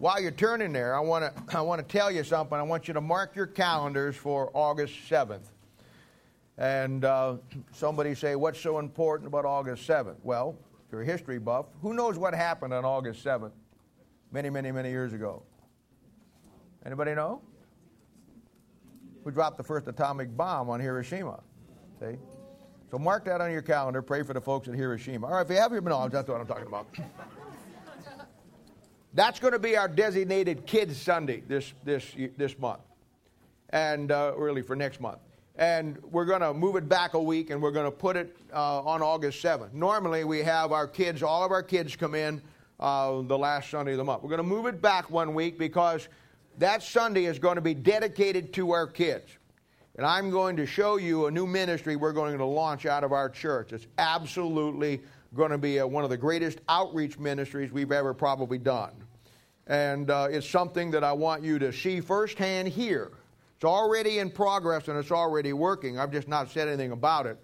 while you're turning there, I want to I want to tell you something. I want you to mark your calendars for August 7th. And uh, somebody say, what's so important about August 7th? Well, if you're a history buff, who knows what happened on August 7th many, many, many years ago? Anybody know? We dropped the first atomic bomb on Hiroshima. See? So mark that on your calendar. Pray for the folks at Hiroshima. All right, if you have your knowledge, that's what I'm talking about. That's going to be our designated Kids Sunday this, this, this month, and uh, really for next month. And we're going to move it back a week, and we're going to put it uh, on August 7th. Normally, we have our kids, all of our kids come in uh, the last Sunday of the month. We're going to move it back one week because that Sunday is going to be dedicated to our kids. And I'm going to show you a new ministry we're going to launch out of our church. It's absolutely going to be a, one of the greatest outreach ministries we've ever probably done. And uh, it's something that I want you to see firsthand here. It's already in progress and it's already working. I've just not said anything about it,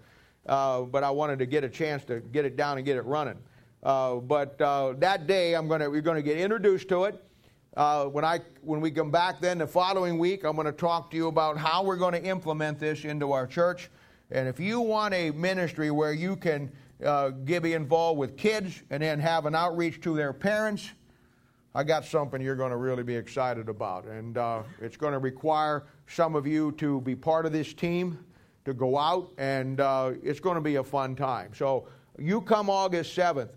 uh, but I wanted to get a chance to get it down and get it running. Uh, but uh, that day, I'm gonna, we're going to get introduced to it. Uh, when, I, when we come back then the following week, I'm going to talk to you about how we're going to implement this into our church. And if you want a ministry where you can uh, get involved with kids and then have an outreach to their parents, I got something you're going to really be excited about. And uh, it's going to require some of you to be part of this team, to go out, and uh, it's going to be a fun time. So you come August 7th,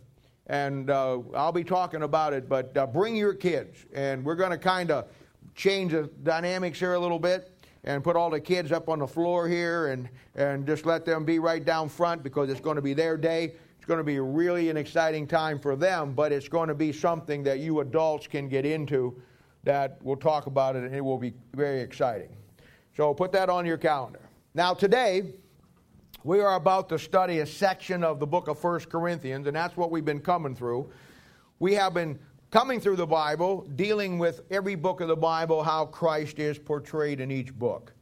and uh, I'll be talking about it, but uh, bring your kids. And we're going to kind of change the dynamics here a little bit and put all the kids up on the floor here and, and just let them be right down front because it's going to be their day. Going to be really an exciting time for them, but it's going to be something that you adults can get into that we'll talk about it and it will be very exciting. So put that on your calendar. Now, today, we are about to study a section of the book of First Corinthians, and that's what we've been coming through. We have been coming through the Bible, dealing with every book of the Bible, how Christ is portrayed in each book.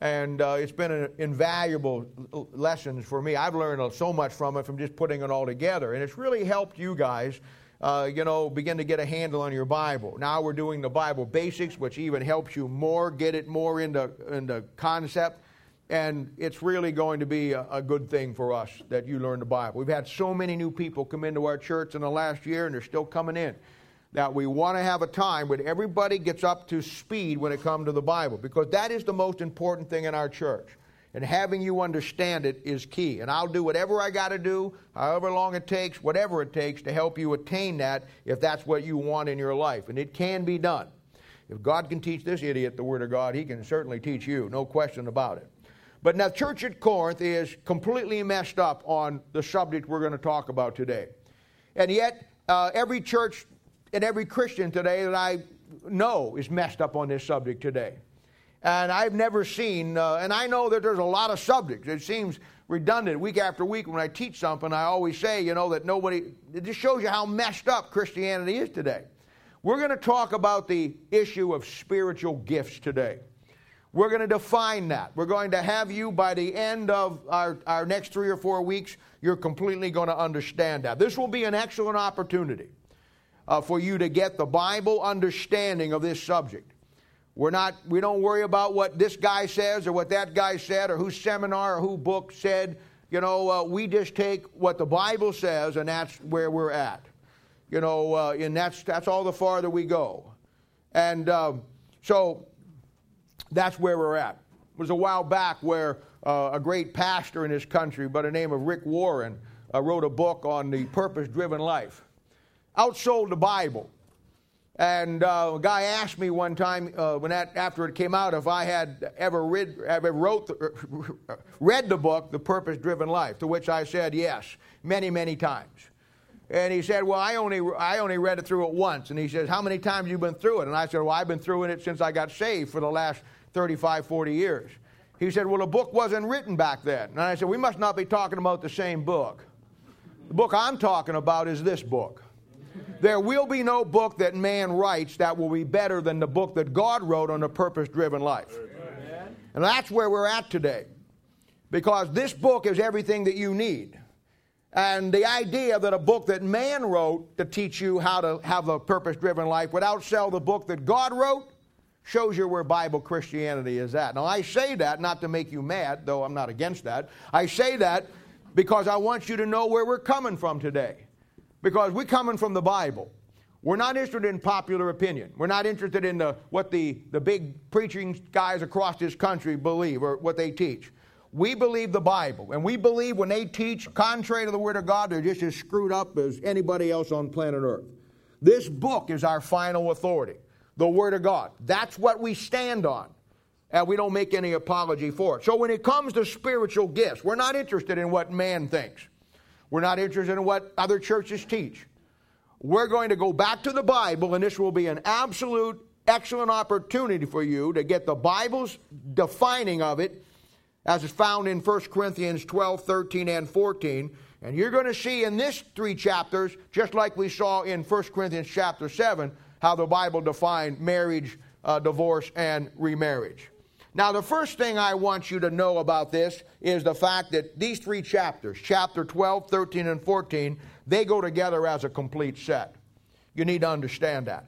And uh, it's been an invaluable lessons for me. I've learned so much from it from just putting it all together. And it's really helped you guys, uh, you know, begin to get a handle on your Bible. Now we're doing the Bible basics, which even helps you more, get it more into, into concept. And it's really going to be a, a, good thing for us that you learn the Bible. We've had so many new people come into our church in the last year, and they're still coming in that we want to have a time when everybody gets up to speed when it comes to the Bible because that is the most important thing in our church. And having you understand it is key. And I'll do whatever I got to do, however long it takes, whatever it takes to help you attain that if that's what you want in your life. And it can be done. If God can teach this idiot the Word of God, He can certainly teach you, no question about it. But now, church at Corinth is completely messed up on the subject we're going to talk about today. And yet, uh, every church and every Christian today that I know is messed up on this subject today. And I've never seen, uh, and I know that there's a lot of subjects. It seems redundant week after week when I teach something. I always say, you know, that nobody, it just shows you how messed up Christianity is today. We're going to talk about the issue of spiritual gifts today. We're going to define that. We're going to have you by the end of our, our next three or four weeks, you're completely going to understand that. This will be an excellent opportunity uh, for you to get the Bible understanding of this subject. We're not, we don't worry about what this guy says or what that guy said or whose seminar or who book said. You know, uh, we just take what the Bible says and that's where we're at. You know, uh, and that's, that's all the farther we go. And um, so that's where we're at. It was a while back where uh, a great pastor in this country by the name of Rick Warren uh, wrote a book on the purpose driven life outsold the Bible. And uh, a guy asked me one time uh, when that, after it came out if I had ever read, ever wrote the, read the book, The Purpose Driven Life, to which I said yes, many, many times. And he said, Well, I only, I only read it through it once. And he says, How many times have you been through it? And I said, Well, I've been through it since I got saved for the last 35, 40 years. He said, Well, the book wasn't written back then. And I said, We must not be talking about the same book. The book I'm talking about is this book. There will be no book that man writes that will be better than the book that God wrote on a purpose driven life. Amen. And that's where we're at today. Because this book is everything that you need. And the idea that a book that man wrote to teach you how to have a purpose driven life would outsell the book that God wrote shows you where Bible Christianity is at. Now, I say that not to make you mad, though I'm not against that. I say that because I want you to know where we're coming from today. Because we're coming from the Bible. We're not interested in popular opinion. We're not interested in the, what the, the big preaching guys across this country believe or what they teach. We believe the Bible, and we believe when they teach contrary to the Word of God, they're just as screwed up as anybody else on planet Earth. This book is our final authority, the Word of God. That's what we stand on, and we don't make any apology for it. So when it comes to spiritual gifts, we're not interested in what man thinks, we're not interested in what other churches teach. We're going to go back to the Bible, and this will be an absolute excellent opportunity for you to get the Bible's defining of it as is found in 1 Corinthians 12, 13, and 14. And you're going to see in this three chapters, just like we saw in 1 Corinthians chapter 7, how the Bible defined marriage, uh, divorce, and remarriage. Now, the first thing I want you to know about this is the fact that these three chapters, chapter 12, 13, and 14, they go together as a complete set. You need to understand that.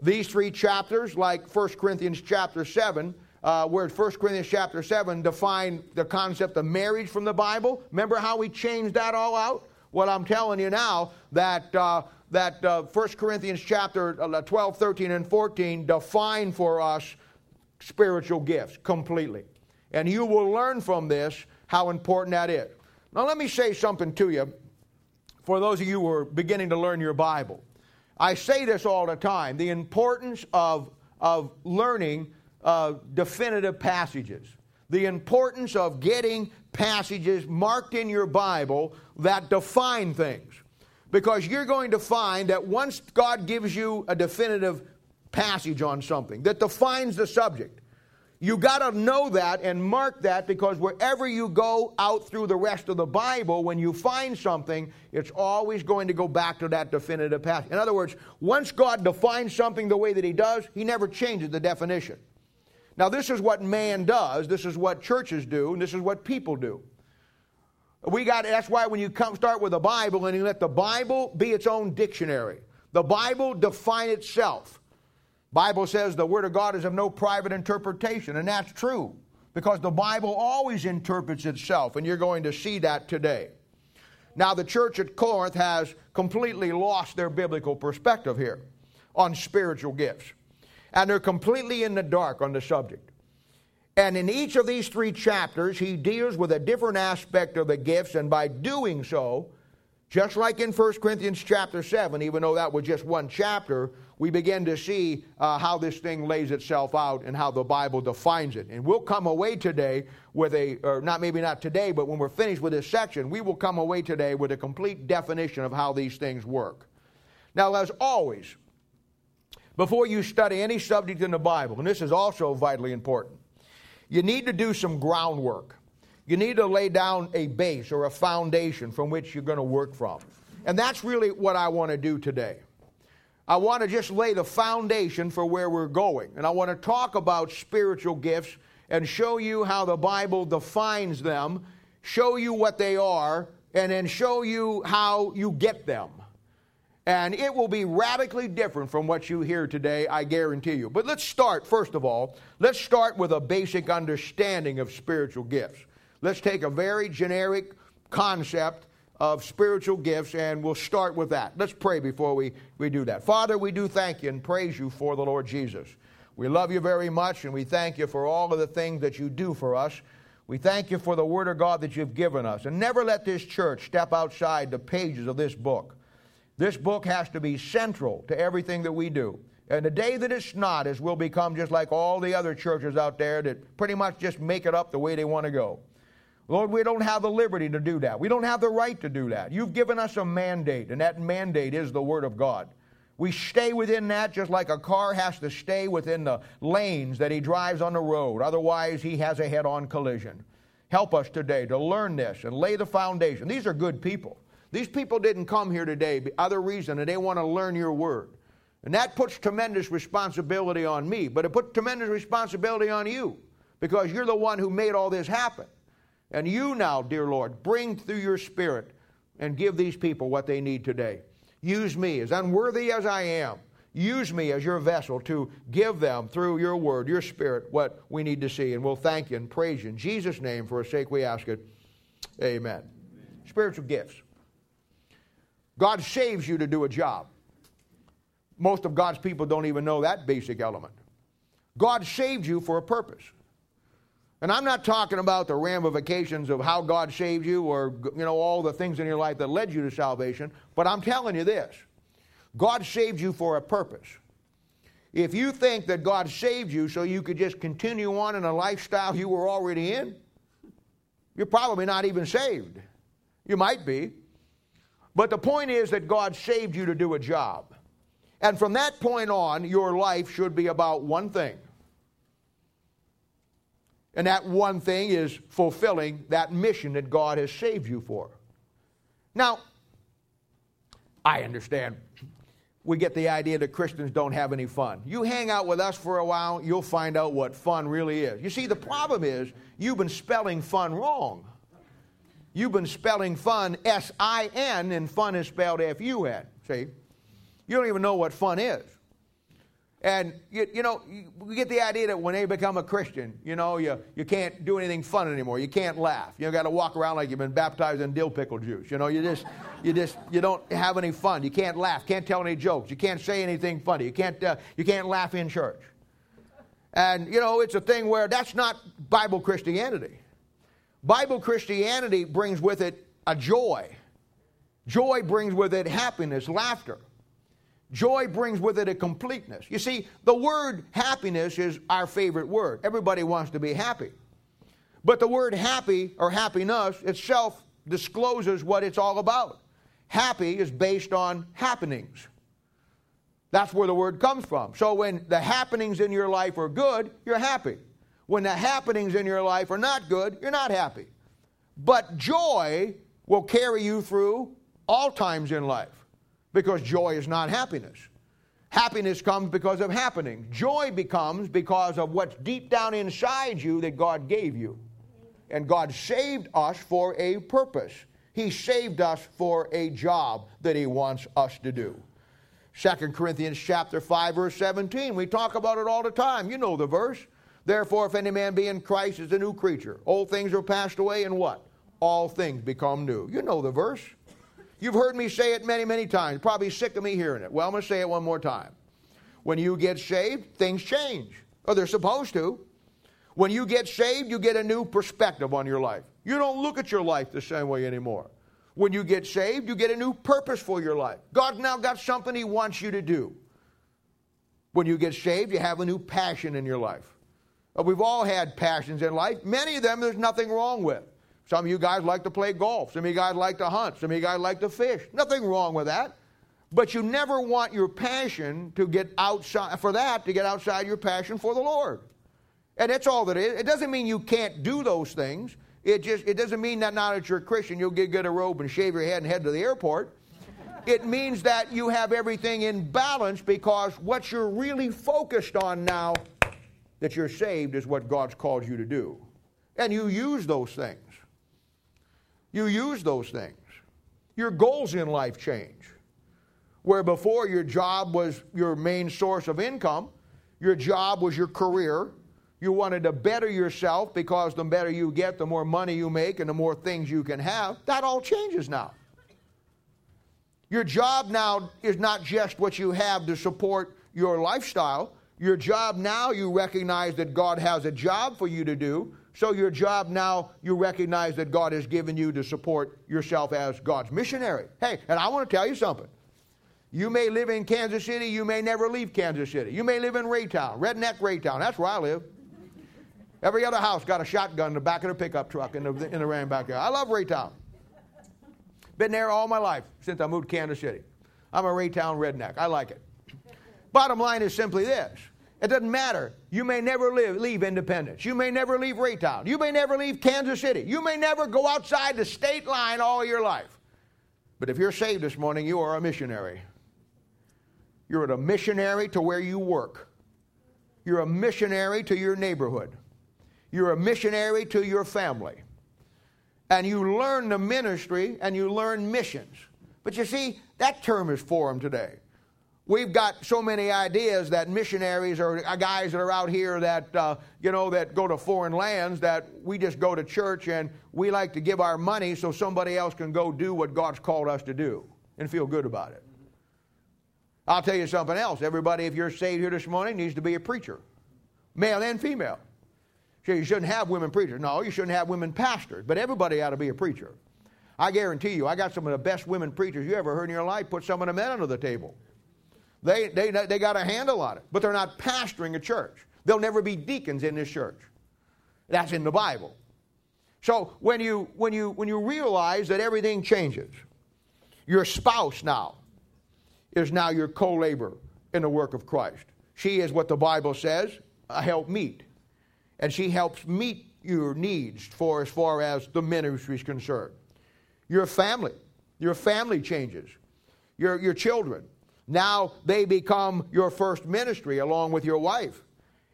These three chapters, like 1 Corinthians chapter 7, uh, where 1 Corinthians chapter 7 define the concept of marriage from the Bible. Remember how we changed that all out? Well, I'm telling you now that, uh, that uh, 1 Corinthians chapter uh, 12, 13, and 14 define for us spiritual gifts completely. And you will learn from this how important that is. Now, let me say something to you for those of you who are beginning to learn your Bible. I say this all the time the importance of, of learning uh, definitive passages. The importance of getting passages marked in your Bible that define things. Because you're going to find that once God gives you a definitive passage on something that defines the subject, you got to know that and mark that because wherever you go out through the rest of the Bible, when you find something, it's always going to go back to that definitive passage. In other words, once God defines something the way that He does, He never changes the definition. Now, this is what man does, this is what churches do, and this is what people do. We got that's why when you come start with the Bible and you let the Bible be its own dictionary. The Bible define itself. Bible says the word of God is of no private interpretation, and that's true because the Bible always interprets itself, and you're going to see that today. Now, the church at Corinth has completely lost their biblical perspective here on spiritual gifts and they're completely in the dark on the subject. And in each of these three chapters, he deals with a different aspect of the gifts, and by doing so, just like in 1 Corinthians chapter 7, even though that was just one chapter, we begin to see uh, how this thing lays itself out and how the Bible defines it. And we'll come away today with a, or not maybe not today, but when we're finished with this section, we will come away today with a complete definition of how these things work. Now, as always, before you study any subject in the Bible, and this is also vitally important, you need to do some groundwork. You need to lay down a base or a foundation from which you're going to work from. And that's really what I want to do today. I want to just lay the foundation for where we're going. And I want to talk about spiritual gifts and show you how the Bible defines them, show you what they are, and then show you how you get them. And it will be radically different from what you hear today, I guarantee you. But let's start, first of all, let's start with a basic understanding of spiritual gifts. Let's take a very generic concept of spiritual gifts and we'll start with that. Let's pray before we, we do that. Father, we do thank you and praise you for the Lord Jesus. We love you very much and we thank you for all of the things that you do for us. We thank you for the Word of God that you've given us. And never let this church step outside the pages of this book. This book has to be central to everything that we do. And the day that it's not is we'll become just like all the other churches out there that pretty much just make it up the way they want to go. Lord, we don't have the liberty to do that. We don't have the right to do that. You've given us a mandate, and that mandate is the Word of God. We stay within that just like a car has to stay within the lanes that he drives on the road. Otherwise, he has a head on collision. Help us today to learn this and lay the foundation. These are good people. These people didn't come here today for other reason, and they want to learn your word. And that puts tremendous responsibility on me, but it puts tremendous responsibility on you because you're the one who made all this happen. And you now, dear Lord, bring through your Spirit and give these people what they need today. Use me, as unworthy as I am, use me as your vessel to give them through your word, your spirit, what we need to see. And we'll thank you and praise you. In Jesus' name, for a sake we ask it. Amen. Amen. Spiritual gifts. God saves you to do a job. Most of God's people don't even know that basic element. God saved you for a purpose. And I'm not talking about the ramifications of how God saved you or you know all the things in your life that led you to salvation, but I'm telling you this. God saved you for a purpose. If you think that God saved you so you could just continue on in a lifestyle you were already in, you're probably not even saved. You might be. But the point is that God saved you to do a job. And from that point on, your life should be about one thing. And that one thing is fulfilling that mission that God has saved you for. Now, I understand. We get the idea that Christians don't have any fun. You hang out with us for a while, you'll find out what fun really is. You see, the problem is you've been spelling fun wrong. You've been spelling fun S I N, and fun is spelled F U N. See? You don't even know what fun is. And, you, you know, you get the idea that when they become a Christian, you know, you, you can't do anything fun anymore. You can't laugh. You've got to walk around like you've been baptized in dill pickle juice. You know, you just, you just, you don't have any fun. You can't laugh. Can't tell any jokes. You can't say anything funny. You can't, uh, you can't laugh in church. And, you know, it's a thing where that's not Bible Christianity. Bible Christianity brings with it a joy. Joy brings with it happiness, laughter. Joy brings with it a completeness. You see, the word happiness is our favorite word. Everybody wants to be happy. But the word happy or happiness itself discloses what it's all about. Happy is based on happenings. That's where the word comes from. So when the happenings in your life are good, you're happy. When the happenings in your life are not good, you're not happy. But joy will carry you through all times in life because joy is not happiness. Happiness comes because of happening. Joy becomes because of what's deep down inside you that God gave you. And God saved us for a purpose. He saved us for a job that He wants us to do. 2 Corinthians chapter 5 verse 17. We talk about it all the time. You know the verse. Therefore if any man be in Christ is a new creature. Old things are passed away and what? All things become new. You know the verse. You've heard me say it many, many times. Probably sick of me hearing it. Well, I'm going to say it one more time. When you get saved, things change, or they're supposed to. When you get saved, you get a new perspective on your life. You don't look at your life the same way anymore. When you get saved, you get a new purpose for your life. God's now got something He wants you to do. When you get saved, you have a new passion in your life. Uh, we've all had passions in life. Many of them there's nothing wrong with. Some of you guys like to play golf. Some of you guys like to hunt. Some of you guys like to fish. Nothing wrong with that. But you never want your passion to get outside, for that to get outside your passion for the Lord. And that's all that is. It doesn't mean you can't do those things. It just it doesn't mean that now that you're a Christian, you'll get, get a robe and shave your head and head to the airport. It means that you have everything in balance because what you're really focused on now that you're saved is what God's called you to do. And you use those things. You use those things. Your goals in life change. Where before your job was your main source of income, your job was your career. You wanted to better yourself because the better you get, the more money you make and the more things you can have. That all changes now. Your job now is not just what you have to support your lifestyle. Your job now, you recognize that God has a job for you to do, so your job now, you recognize that God has given you to support yourself as God's missionary. Hey, and I want to tell you something. You may live in Kansas City, you may never leave Kansas City. You may live in Raytown, redneck Raytown. That's where I live. Every other house got a shotgun in the back of the pickup truck in the, in the ram back there. I love Raytown. Been there all my life since I moved to Kansas City. I'm a Raytown redneck. I like it. Bottom line is simply this it doesn't matter. You may never live, leave Independence. You may never leave Raytown. You may never leave Kansas City. You may never go outside the state line all your life. But if you're saved this morning, you are a missionary. You're a missionary to where you work. You're a missionary to your neighborhood. You're a missionary to your family. and you learn the ministry and you learn missions. But you see, that term is foreign today. We've got so many ideas that missionaries or guys that are out here that, uh, you know, that go to foreign lands, that we just go to church and we like to give our money so somebody else can go do what God's called us to do and feel good about it. I'll tell you something else. Everybody, if you're saved here this morning, needs to be a preacher, male and female. So you shouldn't have women preachers. No, you shouldn't have women pastors, but everybody ought to be a preacher. I guarantee you, I got some of the best women preachers you ever heard in your life. Put some of the men under the table. They, they, they got a handle on it, but they're not pastoring a church. They'll never be deacons in this church. That's in the Bible. So when you, when you, when you realize that everything changes, your spouse now is now your co laborer in the work of Christ. She is what the Bible says a help meet. And she helps meet your needs for as far as the ministry is concerned. Your family, your family changes. Your, your children, now they become your first ministry along with your wife.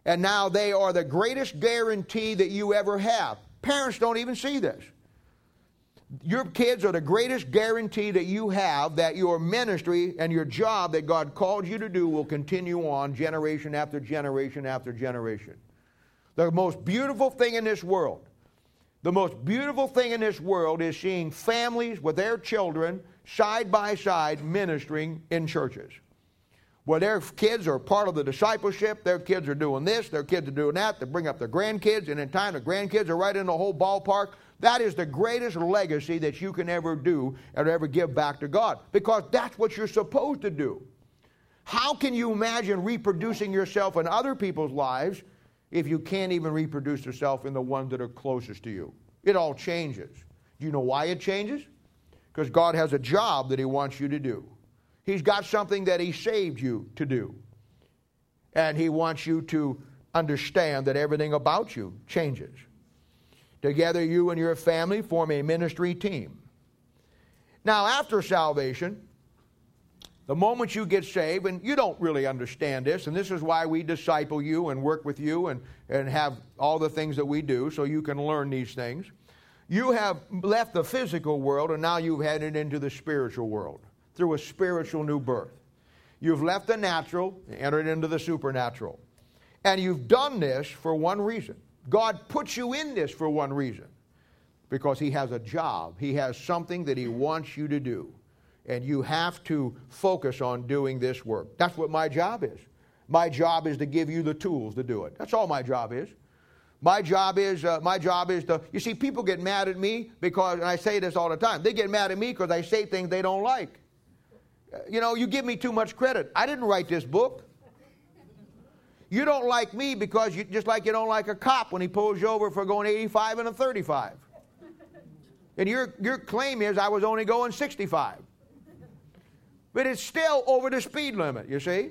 And now they are the greatest guarantee that you ever have. Parents don't even see this. Your kids are the greatest guarantee that you have that your ministry and your job that God called you to do will continue on generation after generation after generation. The most beautiful thing in this world, the most beautiful thing in this world is seeing families with their children side by side ministering in churches. Where their kids are part of the discipleship, their kids are doing this, their kids are doing that, they bring up their grandkids, and in time the grandkids are right in the whole ballpark. That is the greatest legacy that you can ever do and ever give back to God because that's what you're supposed to do. How can you imagine reproducing yourself in other people's lives if you can't even reproduce yourself in the ones that are closest to you? It all changes. Do you know why it changes? because God has a job that He wants you to do. He's got something that He saved you to do. And He wants you to understand that everything about you changes. Together, you and your family form a ministry team. Now, after salvation, the moment you get saved, and you don't really understand this, and this is why we disciple you and work with you and, and have all the things that we do so you can learn these things. You have left the physical world and now you've headed into the spiritual world through a spiritual new birth. You've left the natural, entered into the supernatural. And you've done this for one reason. God puts you in this for one reason because He has a job, He has something that He wants you to do. And you have to focus on doing this work. That's what my job is. My job is to give you the tools to do it. That's all my job is. My job is uh, my job is to. You see, people get mad at me because, and I say this all the time. They get mad at me because I say things they don't like. Uh, you know, you give me too much credit. I didn't write this book. You don't like me because you just like you don't like a cop when he pulls you over for going 85 and a 35. And your your claim is I was only going 65. But it's still over the speed limit. You see,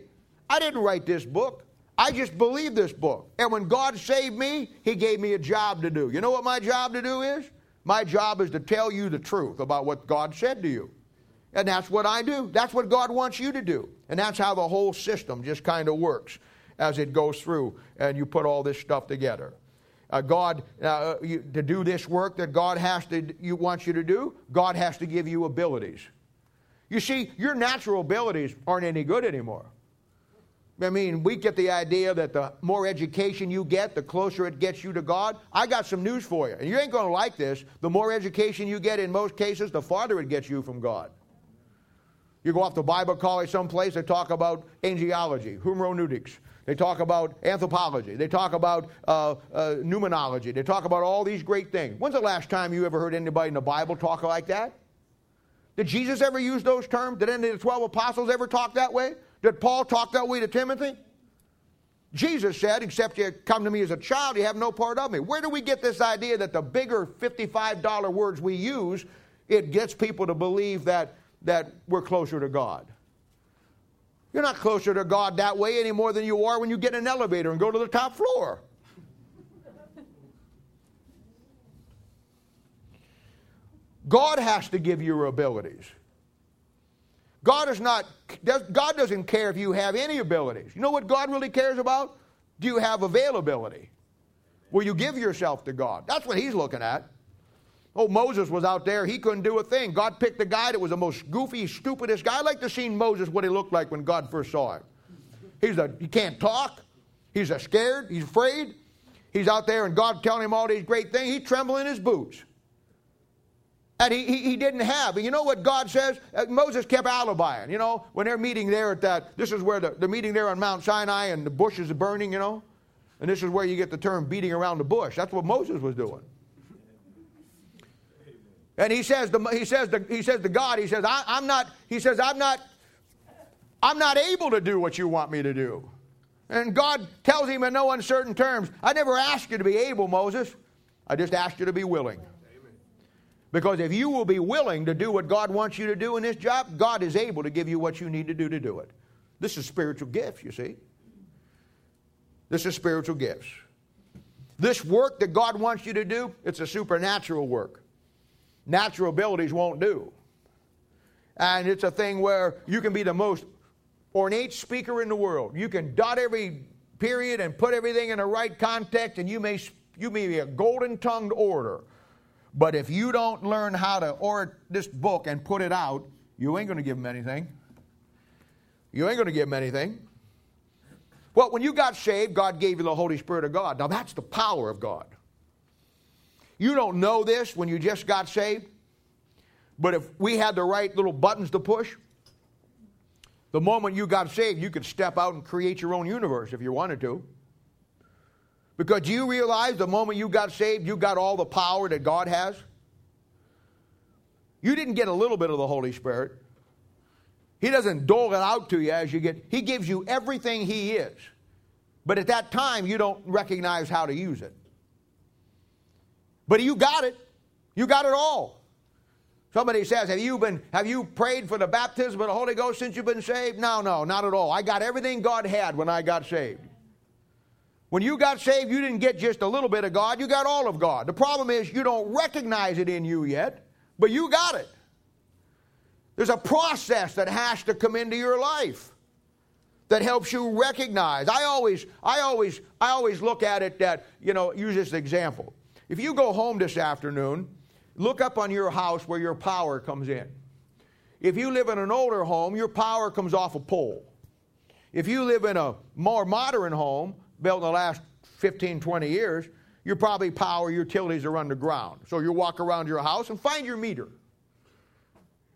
I didn't write this book. I just believe this book. And when God saved me, He gave me a job to do. You know what my job to do is? My job is to tell you the truth about what God said to you. And that's what I do. That's what God wants you to do. And that's how the whole system just kind of works as it goes through and you put all this stuff together. Uh, God, uh, you, to do this work that God has to, you wants you to do, God has to give you abilities. You see, your natural abilities aren't any good anymore. I mean, we get the idea that the more education you get, the closer it gets you to God. I got some news for you, and you ain't going to like this. The more education you get, in most cases, the farther it gets you from God. You go off to Bible college someplace, they talk about angelology, hermeneutics. They talk about anthropology. They talk about uh, uh, numerology. They talk about all these great things. When's the last time you ever heard anybody in the Bible talk like that? Did Jesus ever use those terms? Did any of the 12 apostles ever talk that way? Did Paul talk that way to Timothy? Jesus said, Except you come to me as a child, you have no part of me. Where do we get this idea that the bigger $55 words we use, it gets people to believe that, that we're closer to God? You're not closer to God that way any more than you are when you get in an elevator and go to the top floor. God has to give you your abilities. God is not, God doesn't care if you have any abilities. You know what God really cares about? Do you have availability? Will you give yourself to God? That's what He's looking at. Oh, Moses was out there. He couldn't do a thing. God picked a guy that was the most goofy, stupidest guy. I like to see Moses what he looked like when God first saw him. He's a, he can't talk. He's a scared. He's afraid. He's out there and God telling him all these great things. He's trembling in his boots. And he, he, he, didn't have. And you know what God says? Uh, Moses kept alibying. You know, when they're meeting there at that, this is where the, the meeting there on Mount Sinai and the bush is burning, you know? And this is where you get the term beating around the bush. That's what Moses was doing. And he says, to, he says, to, he says to God, he says, I, I'm not, he says, I'm not, I'm not able to do what you want me to do. And God tells him in no uncertain terms, I never asked you to be able, Moses. I just asked you to be willing. Because if you will be willing to do what God wants you to do in this job, God is able to give you what you need to do to do it. This is spiritual gifts, you see. This is spiritual gifts. This work that God wants you to do, it's a supernatural work. Natural abilities won't do. And it's a thing where you can be the most ornate speaker in the world. You can dot every period and put everything in the right context, and you may, you may be a golden tongued orator. But if you don't learn how to or this book and put it out, you ain't going to give them anything. You ain't going to give them anything. Well, when you got saved, God gave you the Holy Spirit of God. Now that's the power of God. You don't know this when you just got saved, but if we had the right little buttons to push, the moment you got saved, you could step out and create your own universe if you wanted to. Because you realize the moment you got saved, you got all the power that God has? You didn't get a little bit of the Holy Spirit. He doesn't dole it out to you as you get, He gives you everything He is. But at that time, you don't recognize how to use it. But you got it. You got it all. Somebody says, Have you been have you prayed for the baptism of the Holy Ghost since you've been saved? No, no, not at all. I got everything God had when I got saved. When you got saved, you didn't get just a little bit of God, you got all of God. The problem is you don't recognize it in you yet, but you got it. There's a process that has to come into your life that helps you recognize. I always, I always, I always look at it that, you know, use this example. If you go home this afternoon, look up on your house where your power comes in. If you live in an older home, your power comes off a pole. If you live in a more modern home, built in the last 15, 20 years, your probably power utilities are underground. So you walk around your house and find your meter.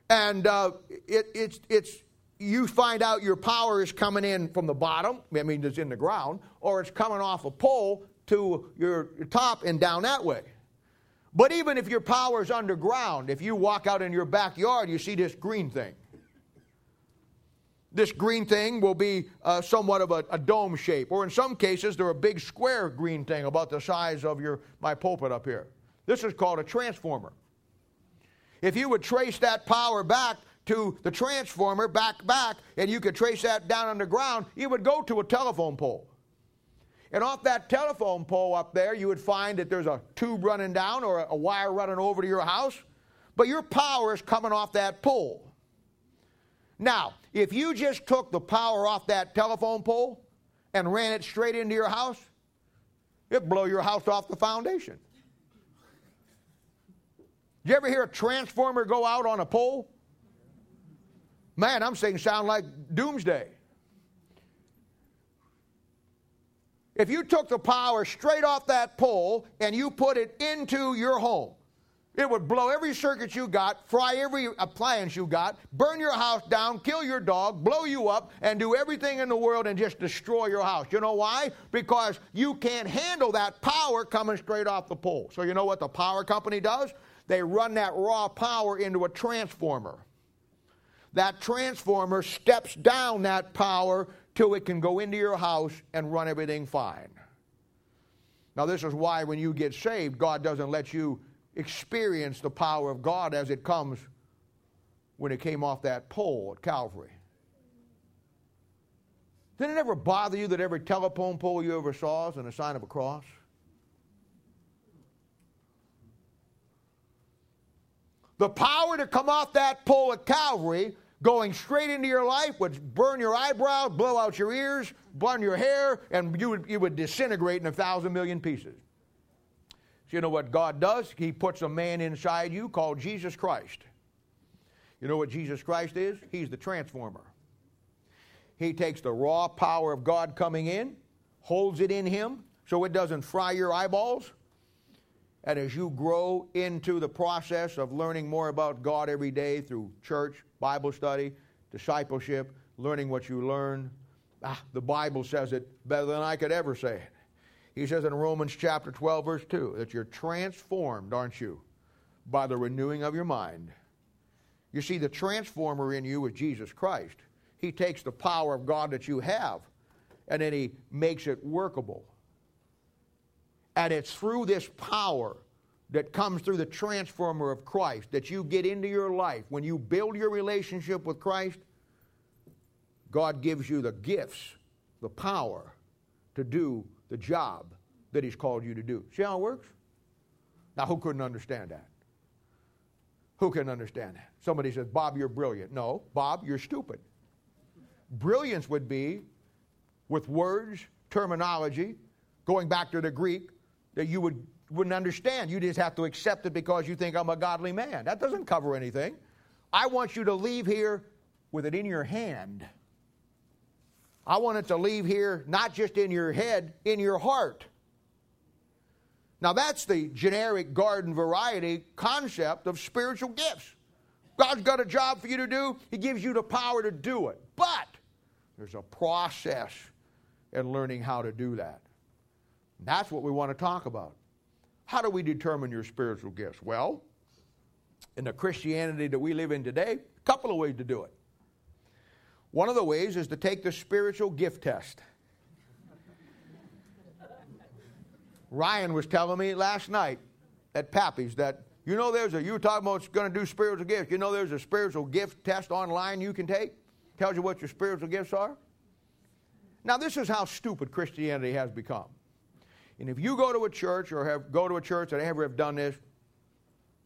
And uh, it, it's, it's, you find out your power is coming in from the bottom, I mean, it's in the ground, or it's coming off a pole to your, your top and down that way. But even if your power is underground, if you walk out in your backyard, you see this green thing. This green thing will be uh, somewhat of a, a, dome shape, or in some cases, they're a big square green thing about the size of your, my pulpit up here. This is called a transformer. If you would trace that power back to the transformer, back, back, and you could trace that down underground, you would go to a telephone pole. And off that telephone pole up there, you would find that there's a tube running down or a, a wire running over to your house, but your power is coming off that pole. Now, if you just took the power off that telephone pole and ran it straight into your house, it'd blow your house off the foundation. Did you ever hear a transformer go out on a pole? Man, I'm saying sound like doomsday. If you took the power straight off that pole and you put it into your home, it would blow every circuit you got, fry every appliance you got, burn your house down, kill your dog, blow you up, and do everything in the world and just destroy your house. You know why? Because you can't handle that power coming straight off the pole. So, you know what the power company does? They run that raw power into a transformer. That transformer steps down that power till it can go into your house and run everything fine. Now, this is why when you get saved, God doesn't let you experience the power of God as it comes when it came off that pole at Calvary. Did it ever bother you that every telephone pole you ever saw is in a sign of a cross? The power to come off that pole at Calvary, going straight into your life, would burn your eyebrows, blow out your ears, burn your hair, and you would, you would disintegrate in a thousand million pieces. So you know what God does? He puts a man inside you called Jesus Christ. You know what Jesus Christ is? He's the transformer. He takes the raw power of God coming in, holds it in him so it doesn't fry your eyeballs. And as you grow into the process of learning more about God every day through church, Bible study, discipleship, learning what you learn, ah, the Bible says it better than I could ever say it. He says in Romans chapter 12, verse 2, that you're transformed, aren't you, by the renewing of your mind. You see, the transformer in you is Jesus Christ. He takes the power of God that you have and then he makes it workable. And it's through this power that comes through the transformer of Christ that you get into your life. When you build your relationship with Christ, God gives you the gifts, the power to do the job that He's called you to do. See how it works? Now, who couldn't understand that? Who can understand that? Somebody says, Bob, you're brilliant. No, Bob, you're stupid. Brilliance would be with words, terminology, going back to the Greek, that you would, wouldn't understand. You just have to accept it because you think I'm a godly man. That doesn't cover anything. I want you to leave here with it in your hand. I want it to leave here not just in your head, in your heart. Now, that's the generic garden variety concept of spiritual gifts. God's got a job for you to do, He gives you the power to do it. But there's a process in learning how to do that. That's what we want to talk about. How do we determine your spiritual gifts? Well, in the Christianity that we live in today, a couple of ways to do it. One of the ways is to take the spiritual gift test. Ryan was telling me last night at Pappy's that you know there's a you were talking about it's going to do spiritual gifts. You know there's a spiritual gift test online you can take. Tells you what your spiritual gifts are. Now this is how stupid Christianity has become. And if you go to a church or have go to a church that ever have done this,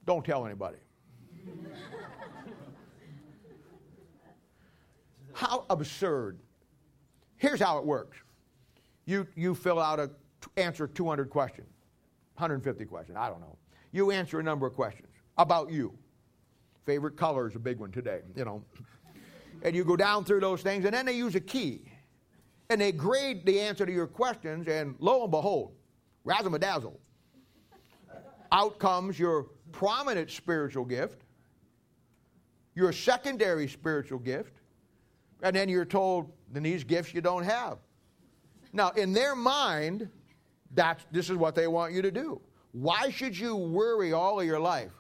don't tell anybody. How absurd. Here's how it works. You, you fill out a answer 200 questions, 150 questions, I don't know. You answer a number of questions about you. Favorite color is a big one today, you know. And you go down through those things, and then they use a key. And they grade the answer to your questions, and lo and behold, razzle dazzle. Out comes your prominent spiritual gift, your secondary spiritual gift, and then you're told, then these gifts you don't have. Now, in their mind, that's, this is what they want you to do. Why should you worry all of your life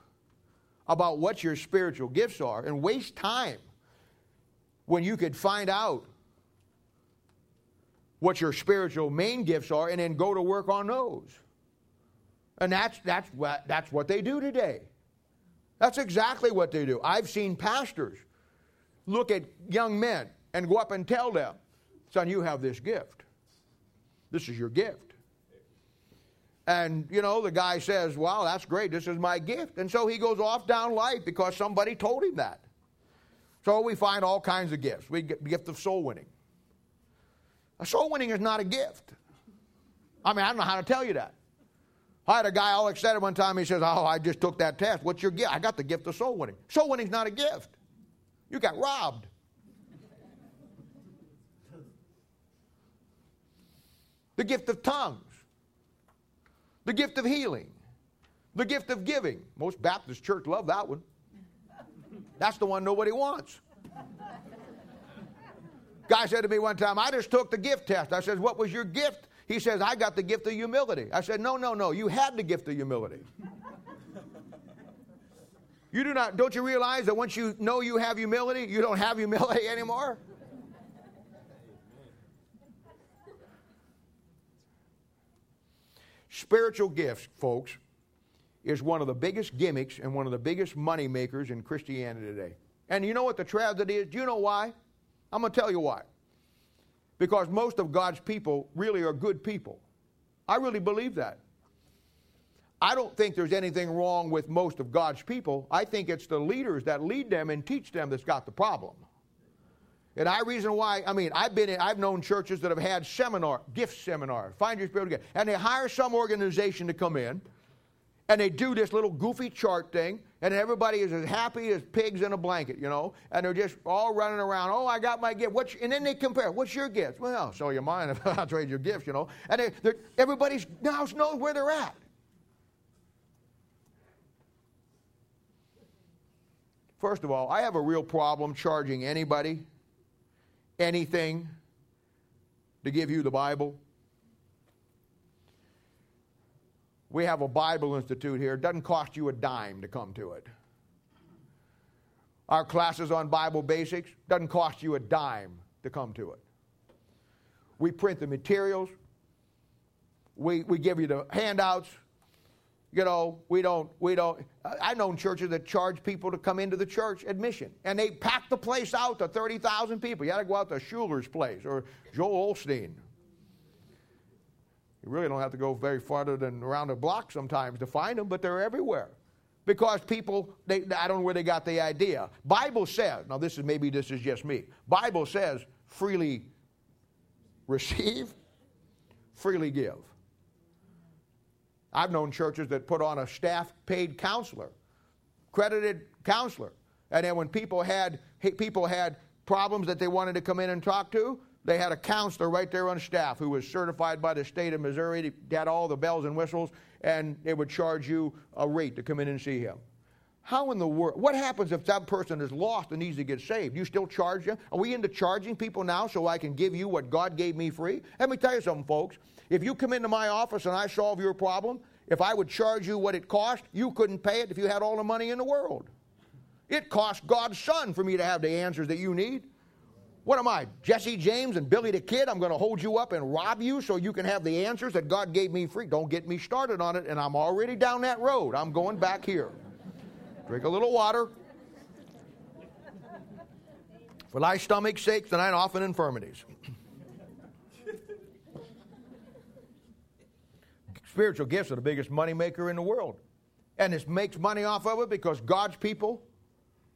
about what your spiritual gifts are and waste time when you could find out what your spiritual main gifts are and then go to work on those? And that's, that's, what, that's what they do today. That's exactly what they do. I've seen pastors look at young men and go up and tell them, son, you have this gift. This is your gift. And, you know, the guy says, wow, that's great. This is my gift. And so he goes off down life because somebody told him that. So we find all kinds of gifts. We get the gift of soul winning. A soul winning is not a gift. I mean, I don't know how to tell you that. I had a guy all excited one time. He says, Oh, I just took that test. What's your gift? I got the gift of soul winning. Soul winning is not a gift. You got robbed. The gift of tongues, the gift of healing, the gift of giving. Most Baptist church love that one. That's the one nobody wants. Guy said to me one time, I just took the gift test. I said, What was your gift? He says, I got the gift of humility. I said, No, no, no. You had the gift of humility. You do not, don't you realize that once you know you have humility, you don't have humility anymore? Spiritual gifts, folks, is one of the biggest gimmicks and one of the biggest money makers in Christianity today. And you know what the tragedy is? Do you know why? I'm going to tell you why. Because most of God's people really are good people. I really believe that. I don't think there's anything wrong with most of God's people. I think it's the leaders that lead them and teach them that's got the problem. And I reason why, I mean, I've been in, I've known churches that have had seminar, gift seminars, find your spiritual gift. And they hire some organization to come in, and they do this little goofy chart thing, and everybody is as happy as pigs in a blanket, you know, and they're just all running around. Oh, I got my gift. What's, and then they compare. What's your gift? Well, so you mine if I trade your gifts, you know. And they, now knows where they're at. First of all, I have a real problem charging anybody anything to give you the Bible. We have a Bible Institute here. It doesn't cost you a dime to come to it. Our classes on Bible basics doesn't cost you a dime to come to it. We print the materials. We, we give you the handouts. You know, we don't, we don't. I've known churches that charge people to come into the church admission, and they pack the place out to 30,000 people. You got to go out to Schuller's place or Joel Osteen you really don't have to go very farther than around a block sometimes to find them, but they're everywhere. Because people, they, I don't know where they got the idea. Bible says, now this is maybe this is just me. Bible says freely receive, freely give. I've known churches that put on a staff paid counselor, credited counselor. And then when people had people had problems that they wanted to come in and talk to, they had a counselor right there on staff who was certified by the state of Missouri. Had all the bells and whistles, and they would charge you a rate to come in and see him. How in the world? What happens if that person is lost and needs to get saved? You still charge them? Are we into charging people now so I can give you what God gave me free? Let me tell you something, folks. If you come into my office and I solve your problem, if I would charge you what it cost, you couldn't pay it if you had all the money in the world. It cost God's Son for me to have the answers that you need. What am I, Jesse James and Billy the Kid? I'm going to hold you up and rob you so you can have the answers that God gave me free. Don't get me started on it, and I'm already down that road. I'm going back here. Drink a little water. For thy stomach's sake, thine often infirmities. Spiritual gifts are the biggest money maker in the world. And it makes money off of it because God's people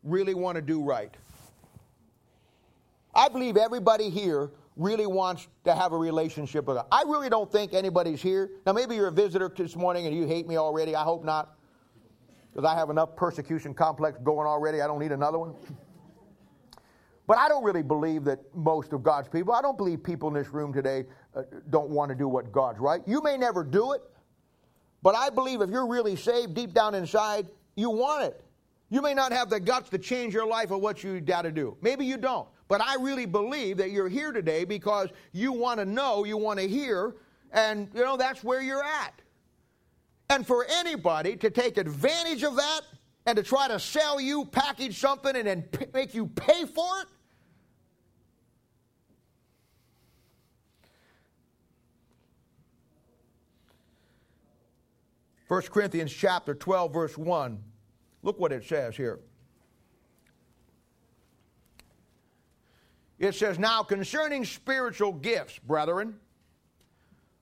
really want to do right. I believe everybody here really wants to have a relationship with God. I really don't think anybody's here. Now, maybe you're a visitor this morning and you hate me already. I hope not, because I have enough persecution complex going already. I don't need another one. But I don't really believe that most of God's people, I don't believe people in this room today uh, don't want to do what God's right. You may never do it, but I believe if you're really saved deep down inside, you want it. You may not have the guts to change your life or what you got to do. Maybe you don't. But I really believe that you're here today because you want to know, you want to hear, and you know that's where you're at. And for anybody to take advantage of that and to try to sell you, package something, and then p- make you pay for it. First Corinthians chapter 12 verse 1 look what it says here It says, Now concerning spiritual gifts, brethren,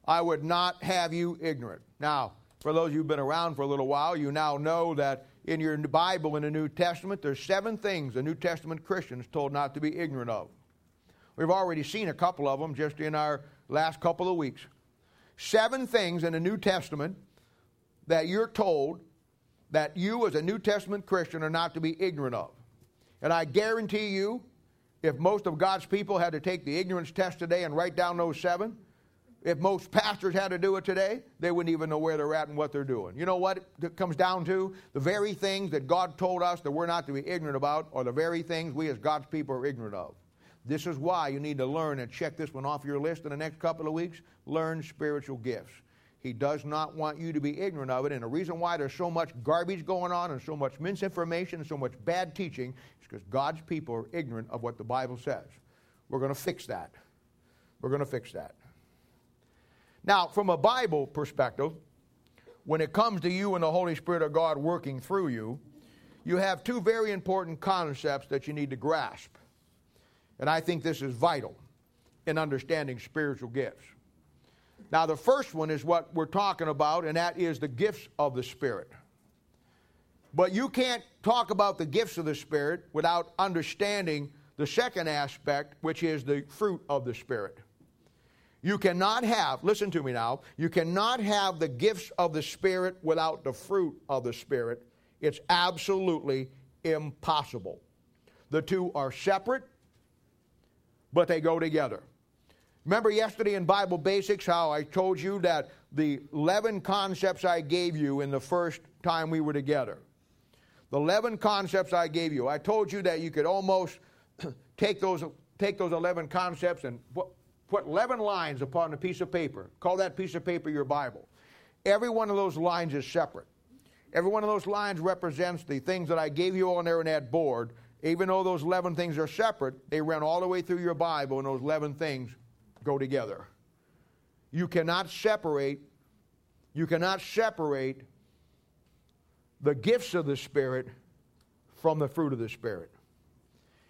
I would not have you ignorant. Now, for those of you who've been around for a little while, you now know that in your Bible in the New Testament, there's seven things the New Testament Christians told not to be ignorant of. We've already seen a couple of them just in our last couple of weeks. Seven things in the New Testament that you're told that you, as a New Testament Christian, are not to be ignorant of. And I guarantee you, if most of God's people had to take the ignorance test today and write down those seven, if most pastors had to do it today, they wouldn't even know where they're at and what they're doing. You know what it comes down to? The very things that God told us that we're not to be ignorant about are the very things we as God's people are ignorant of. This is why you need to learn and check this one off your list in the next couple of weeks. Learn spiritual gifts. He does not want you to be ignorant of it. And the reason why there's so much garbage going on and so much misinformation and so much bad teaching is because God's people are ignorant of what the Bible says. We're going to fix that. We're going to fix that. Now, from a Bible perspective, when it comes to you and the Holy Spirit of God working through you, you have two very important concepts that you need to grasp. And I think this is vital in understanding spiritual gifts. Now, the first one is what we're talking about, and that is the gifts of the Spirit. But you can't talk about the gifts of the Spirit without understanding the second aspect, which is the fruit of the Spirit. You cannot have, listen to me now, you cannot have the gifts of the Spirit without the fruit of the Spirit. It's absolutely impossible. The two are separate, but they go together. Remember yesterday in Bible Basics how I told you that the 11 concepts I gave you in the first time we were together. The 11 concepts I gave you. I told you that you could almost take those take those 11 concepts and put, put 11 lines upon a piece of paper. Call that piece of paper your Bible. Every one of those lines is separate. Every one of those lines represents the things that I gave you on there in that board. Even though those 11 things are separate, they run all the way through your Bible, and those 11 things go together. You cannot separate, you cannot separate the gifts of the Spirit from the fruit of the Spirit.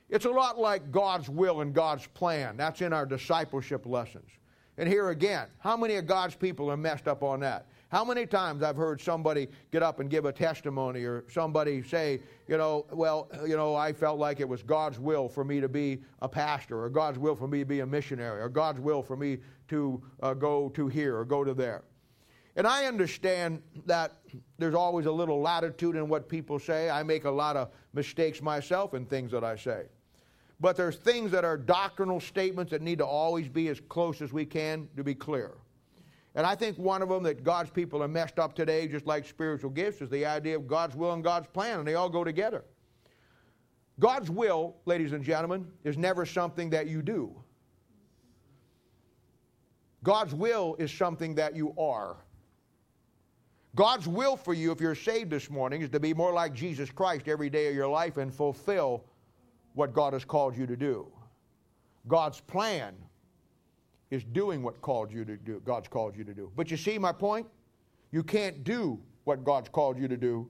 It's a lot like God's will and God's plan. That's in our discipleship lessons. And here again, how many of God's people are messed up on that? How many times I've heard somebody get up and give a testimony or somebody say, you know, well, you know, I felt like it was God's will for me to be a pastor or God's will for me to be a missionary or God's will for me to uh, go to here or go to there. And I understand that there's always a little latitude in what people say. I make a lot of mistakes myself in things that I say. But there's things that are doctrinal statements that need to always be as close as we can to be clear. And I think one of them that God's people are messed up today, just like spiritual gifts, is the idea of God's will and God's plan, and they all go together. God's will, ladies and gentlemen, is never something that you do. God's will is something that you are. God's will for you, if you're saved this morning, is to be more like Jesus Christ every day of your life and fulfill what God has called you to do. God's plan is doing what called you to do, God's called you to do. But you see my point? You can't do what God's called you to do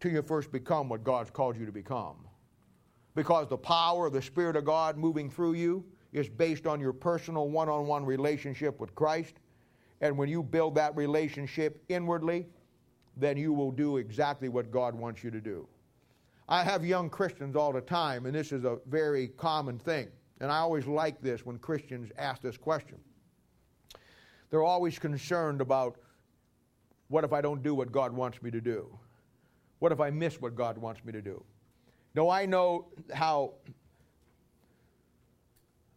till you first become what God's called you to become. Because the power of the Spirit of God moving through you is based on your personal one on one relationship with Christ. And when you build that relationship inwardly, then you will do exactly what God wants you to do. I have young Christians all the time, and this is a very common thing. And I always like this when Christians ask this question. They're always concerned about what if I don't do what God wants me to do? What if I miss what God wants me to do? Now, I know how,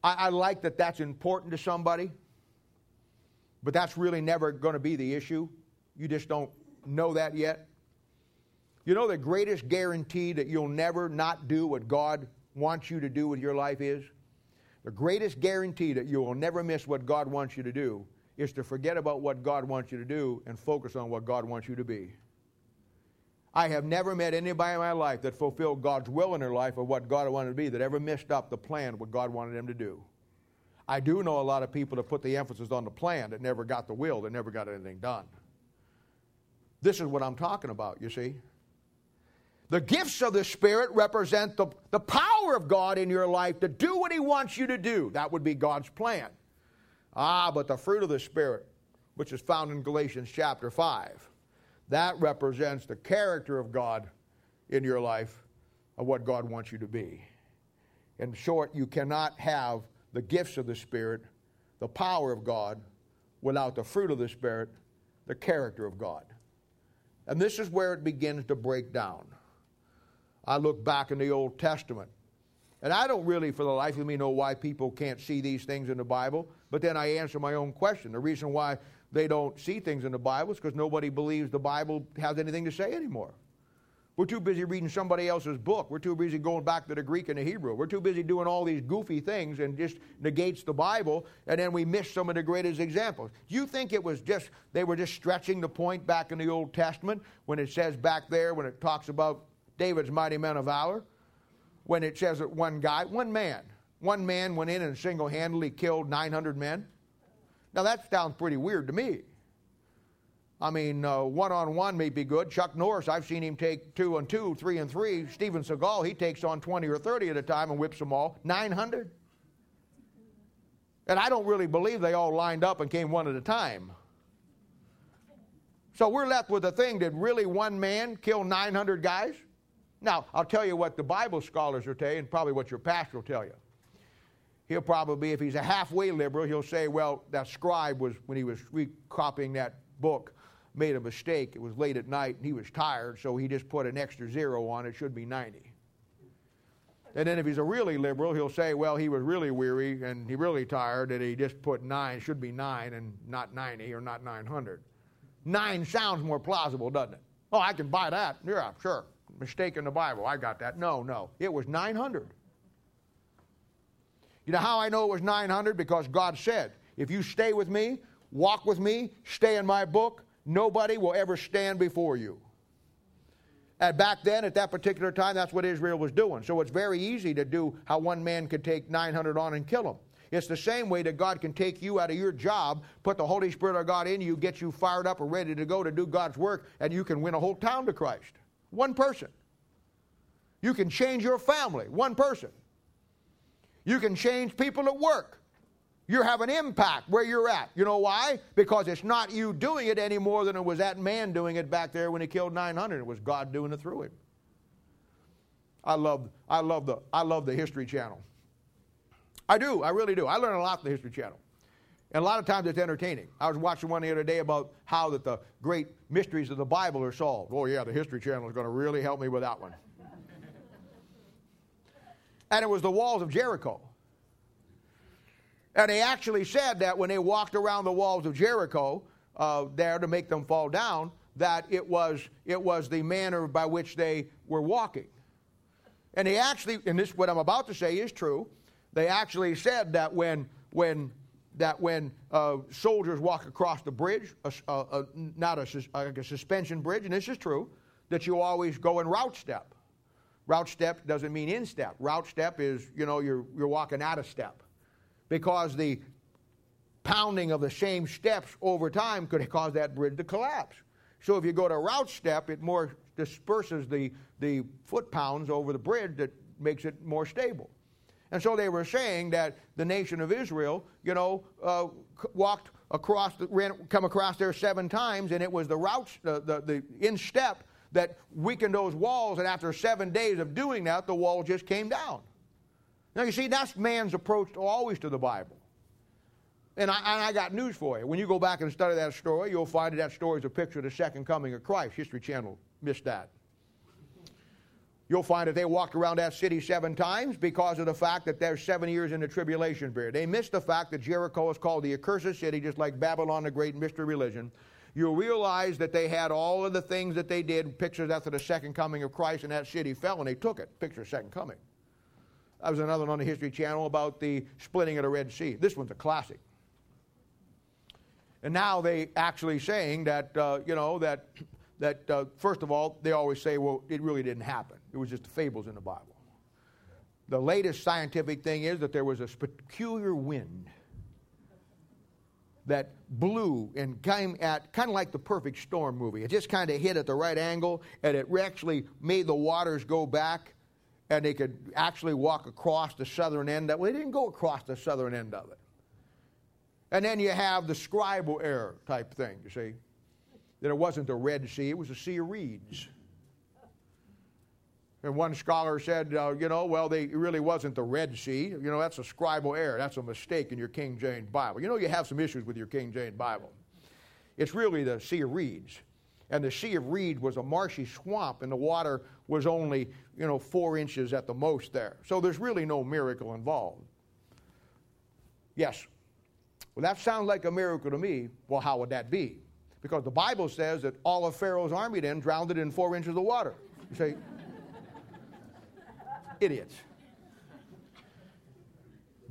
I, I like that that's important to somebody, but that's really never going to be the issue. You just don't know that yet. You know, the greatest guarantee that you'll never not do what God wants you to do with your life is? The greatest guarantee that you will never miss what God wants you to do is to forget about what God wants you to do and focus on what God wants you to be. I have never met anybody in my life that fulfilled God's will in their life of what God wanted to be that ever missed up the plan what God wanted them to do. I do know a lot of people that put the emphasis on the plan that never got the will, that never got anything done. This is what I'm talking about, you see. The gifts of the Spirit represent the, the power of God in your life to do what He wants you to do. That would be God's plan. Ah, but the fruit of the Spirit, which is found in Galatians chapter 5, that represents the character of God in your life of what God wants you to be. In short, you cannot have the gifts of the Spirit, the power of God, without the fruit of the Spirit, the character of God. And this is where it begins to break down. I look back in the Old Testament. And I don't really, for the life of me, know why people can't see these things in the Bible. But then I answer my own question. The reason why they don't see things in the Bible is because nobody believes the Bible has anything to say anymore. We're too busy reading somebody else's book. We're too busy going back to the Greek and the Hebrew. We're too busy doing all these goofy things and just negates the Bible, and then we miss some of the greatest examples. Do you think it was just, they were just stretching the point back in the Old Testament when it says back there, when it talks about David's mighty men of valor, when it says that one guy, one man, one man went in and single handedly killed 900 men. Now that sounds pretty weird to me. I mean, one on one may be good. Chuck Norris, I've seen him take two and two, three and three. Steven Seagal, he takes on 20 or 30 at a time and whips them all. 900? And I don't really believe they all lined up and came one at a time. So we're left with the thing did really one man kill 900 guys? Now, I'll tell you what the Bible scholars will tell you, and probably what your pastor will tell you. he'll probably, if he's a halfway liberal, he'll say, well, that scribe was, when he was recopying that book, made a mistake. It was late at night and he was tired, so he just put an extra zero on it. Should be 90. And then if he's a really liberal, he'll say, well, he was really weary and he really tired and he just put nine, should be nine and not 90 or not 900. Nine sounds more plausible, doesn't it? Oh, I can buy that. Yeah, sure. Mistake in the Bible. I got that. No, no. It was 900. You know how I know it was 900? Because God said, if you stay with me, walk with me, stay in my book, nobody will ever stand before you. And back then, at that particular time, that's what Israel was doing. So it's very easy to do how one man could take 900 on and kill them. It's the same way that God can take you out of your job, put the Holy Spirit of God in you, get you fired up and ready to go to do God's work, and you can win a whole town to Christ. One person. You can change your family. One person. You can change people at work. You have an impact where you're at. You know why? Because it's not you doing it any more than it was that man doing it back there when he killed 900. It was God doing it through him. I love, I love, the, I love the History Channel. I do. I really do. I learn a lot from the History Channel. And a lot of times it's entertaining. I was watching one the other day about how that the great mysteries of the Bible are solved. Oh yeah, the History Channel is going to really help me with that one. and it was the walls of Jericho. And they actually said that when they walked around the walls of Jericho, uh, there to make them fall down, that it was, it was the manner by which they were walking. And they actually, and this what I'm about to say is true, they actually said that when, when, that when uh, soldiers walk across the bridge, a, a, a, not a, suspension bridge, and this is true, that you always go in route step. Route step doesn't mean in step. Route step is, you know, you're, you're walking out of step because the pounding of the same steps over time could cause that bridge to collapse. So if you go to route step, it more disperses the, the foot pounds over the bridge that makes it more stable. And so they were saying that the nation of Israel, you know, uh, walked across, ran, come across there seven times, and it was the route, the, the, the in step that weakened those walls, and after seven days of doing that, the wall just came down. Now, you see, that's man's approach to, always to the Bible. And I, and I, got news for you. When you go back and study that story, you'll find that that story is a picture of the second coming of Christ. History Channel missed that. You'll find that they walked around that city seven times because of the fact that there's seven years in the tribulation period. They missed the fact that Jericho is called the accursed city, just like Babylon, the great mystery religion. You'll realize that they had all of the things that they did, pictures after the second coming of Christ, and that city fell, and they took it. Picture of second coming. That was another one on the History Channel about the splitting of the Red Sea. This one's a classic. And now they actually saying that, uh, you know, that, that uh, first of all, they always say, well, it really didn't happen. It was just fables in the Bible. The latest scientific thing is that there was a peculiar wind that blew and came at kind of like the perfect storm movie. It just kind of hit at the right angle and it actually made the waters go back and they could actually walk across the southern end. That well, they didn't go across the southern end of it. And then you have the scribal error type thing, you see. That it wasn't the Red Sea, it was a sea of reeds. And one scholar said, uh, you know, well, they, really wasn't the Red Sea. You know, that's a scribal error. That's a mistake in your King James Bible. You know, you have some issues with your King James Bible. It's really the Sea of Reeds. And the Sea of Reed was a marshy swamp, and the water was only, you know, four inches at the most there. So there's really no miracle involved. Yes. Well, that sounds like a miracle to me. Well, how would that be? Because the Bible says that all of Pharaoh's army then drowned it in four inches of water. You say, idiots.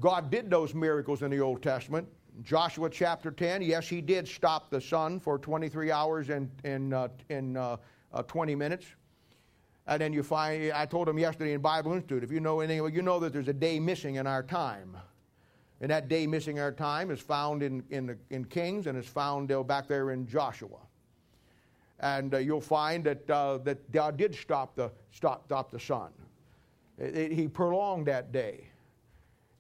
God did those miracles in the Old Testament. Joshua chapter 10, yes, he did stop the sun for 23 hours and, uh, in, uh, uh, 20 minutes. And then you find, I told him yesterday in Bible Institute, if you know anything, you know that there's a day missing in our time. And that day missing our time is found in, in, the, in Kings and is found uh, back there in Joshua. And uh, you'll find that, uh, that God did stop the, stop, stop the sun. It, it, he prolonged that day.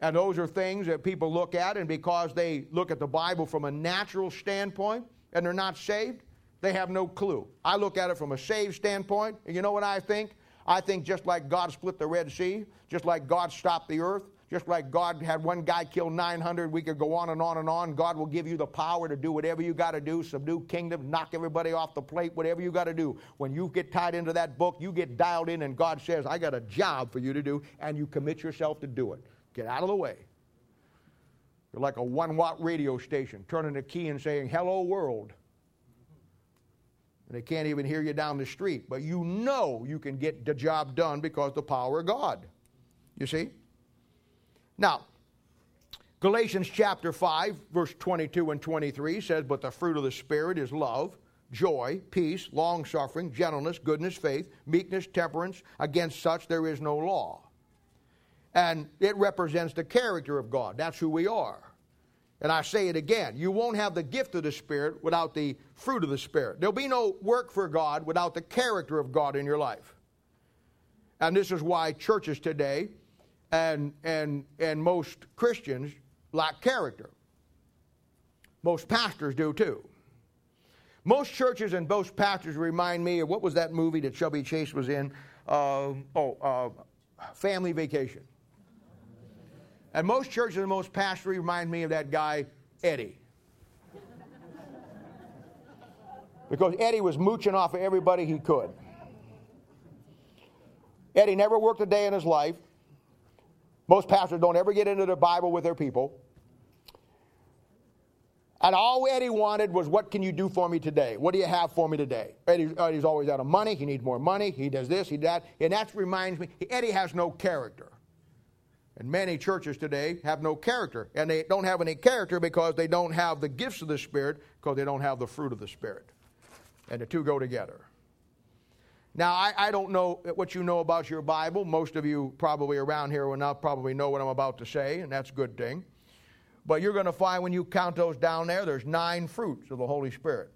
And those are things that people look at, and because they look at the Bible from a natural standpoint and they're not saved, they have no clue. I look at it from a saved standpoint, and you know what I think? I think just like God split the Red Sea, just like God stopped the earth, Just like God had one guy kill 900, we could go on and on and on. God will give you the power to do whatever you got to do, subdue kingdoms, knock everybody off the plate, whatever you got to do. When you get tied into that book, you get dialed in, and God says, I got a job for you to do, and you commit yourself to do it. Get out of the way. You're like a one watt radio station, turning a key and saying, Hello, world. And they can't even hear you down the street, but you know you can get the job done because the power of God. You see? Now, Galatians chapter 5, verse 22 and 23 says, But the fruit of the Spirit is love, joy, peace, long suffering, gentleness, goodness, faith, meekness, temperance. Against such there is no law. And it represents the character of God. That's who we are. And I say it again you won't have the gift of the Spirit without the fruit of the Spirit. There'll be no work for God without the character of God in your life. And this is why churches today and, and, and most Christians lack character. Most pastors do too. Most churches and most pastors remind me of what was that movie that Chevy Chase was in? Uh, oh, uh, Family Vacation. And most churches and most pastors remind me of that guy, Eddie. because Eddie was mooching off of everybody he could. Eddie never worked a day in his life. Most pastors don't ever get into the Bible with their people. And all Eddie wanted was, What can you do for me today? What do you have for me today? Eddie, Eddie's always out of money. He needs more money. He does this, he does that. And that reminds me, Eddie has no character. And many churches today have no character. And they don't have any character because they don't have the gifts of the Spirit, because they don't have the fruit of the Spirit. And the two go together. Now, I, I, don't know what you know about your Bible. Most of you probably around here will not probably know what I'm about to say, and that's a good thing. But you're going to find when you count those down there, there's nine fruits of the Holy Spirit.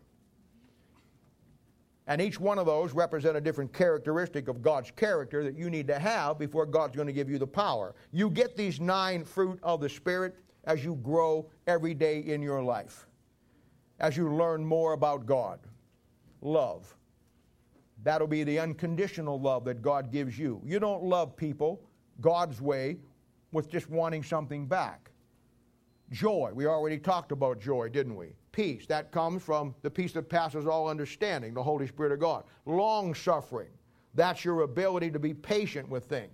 And each one of those represent a different characteristic of God's character that you need to have before God's going to give you the power. You get these nine fruit of the Spirit as you grow every day in your life, as you learn more about God. Love That'll be the unconditional love that God gives you. You don't love people God's way with just wanting something back. Joy, we already talked about joy, didn't we? Peace, that comes from the peace that passes all understanding, the Holy Spirit of God. Long suffering, that's your ability to be patient with things.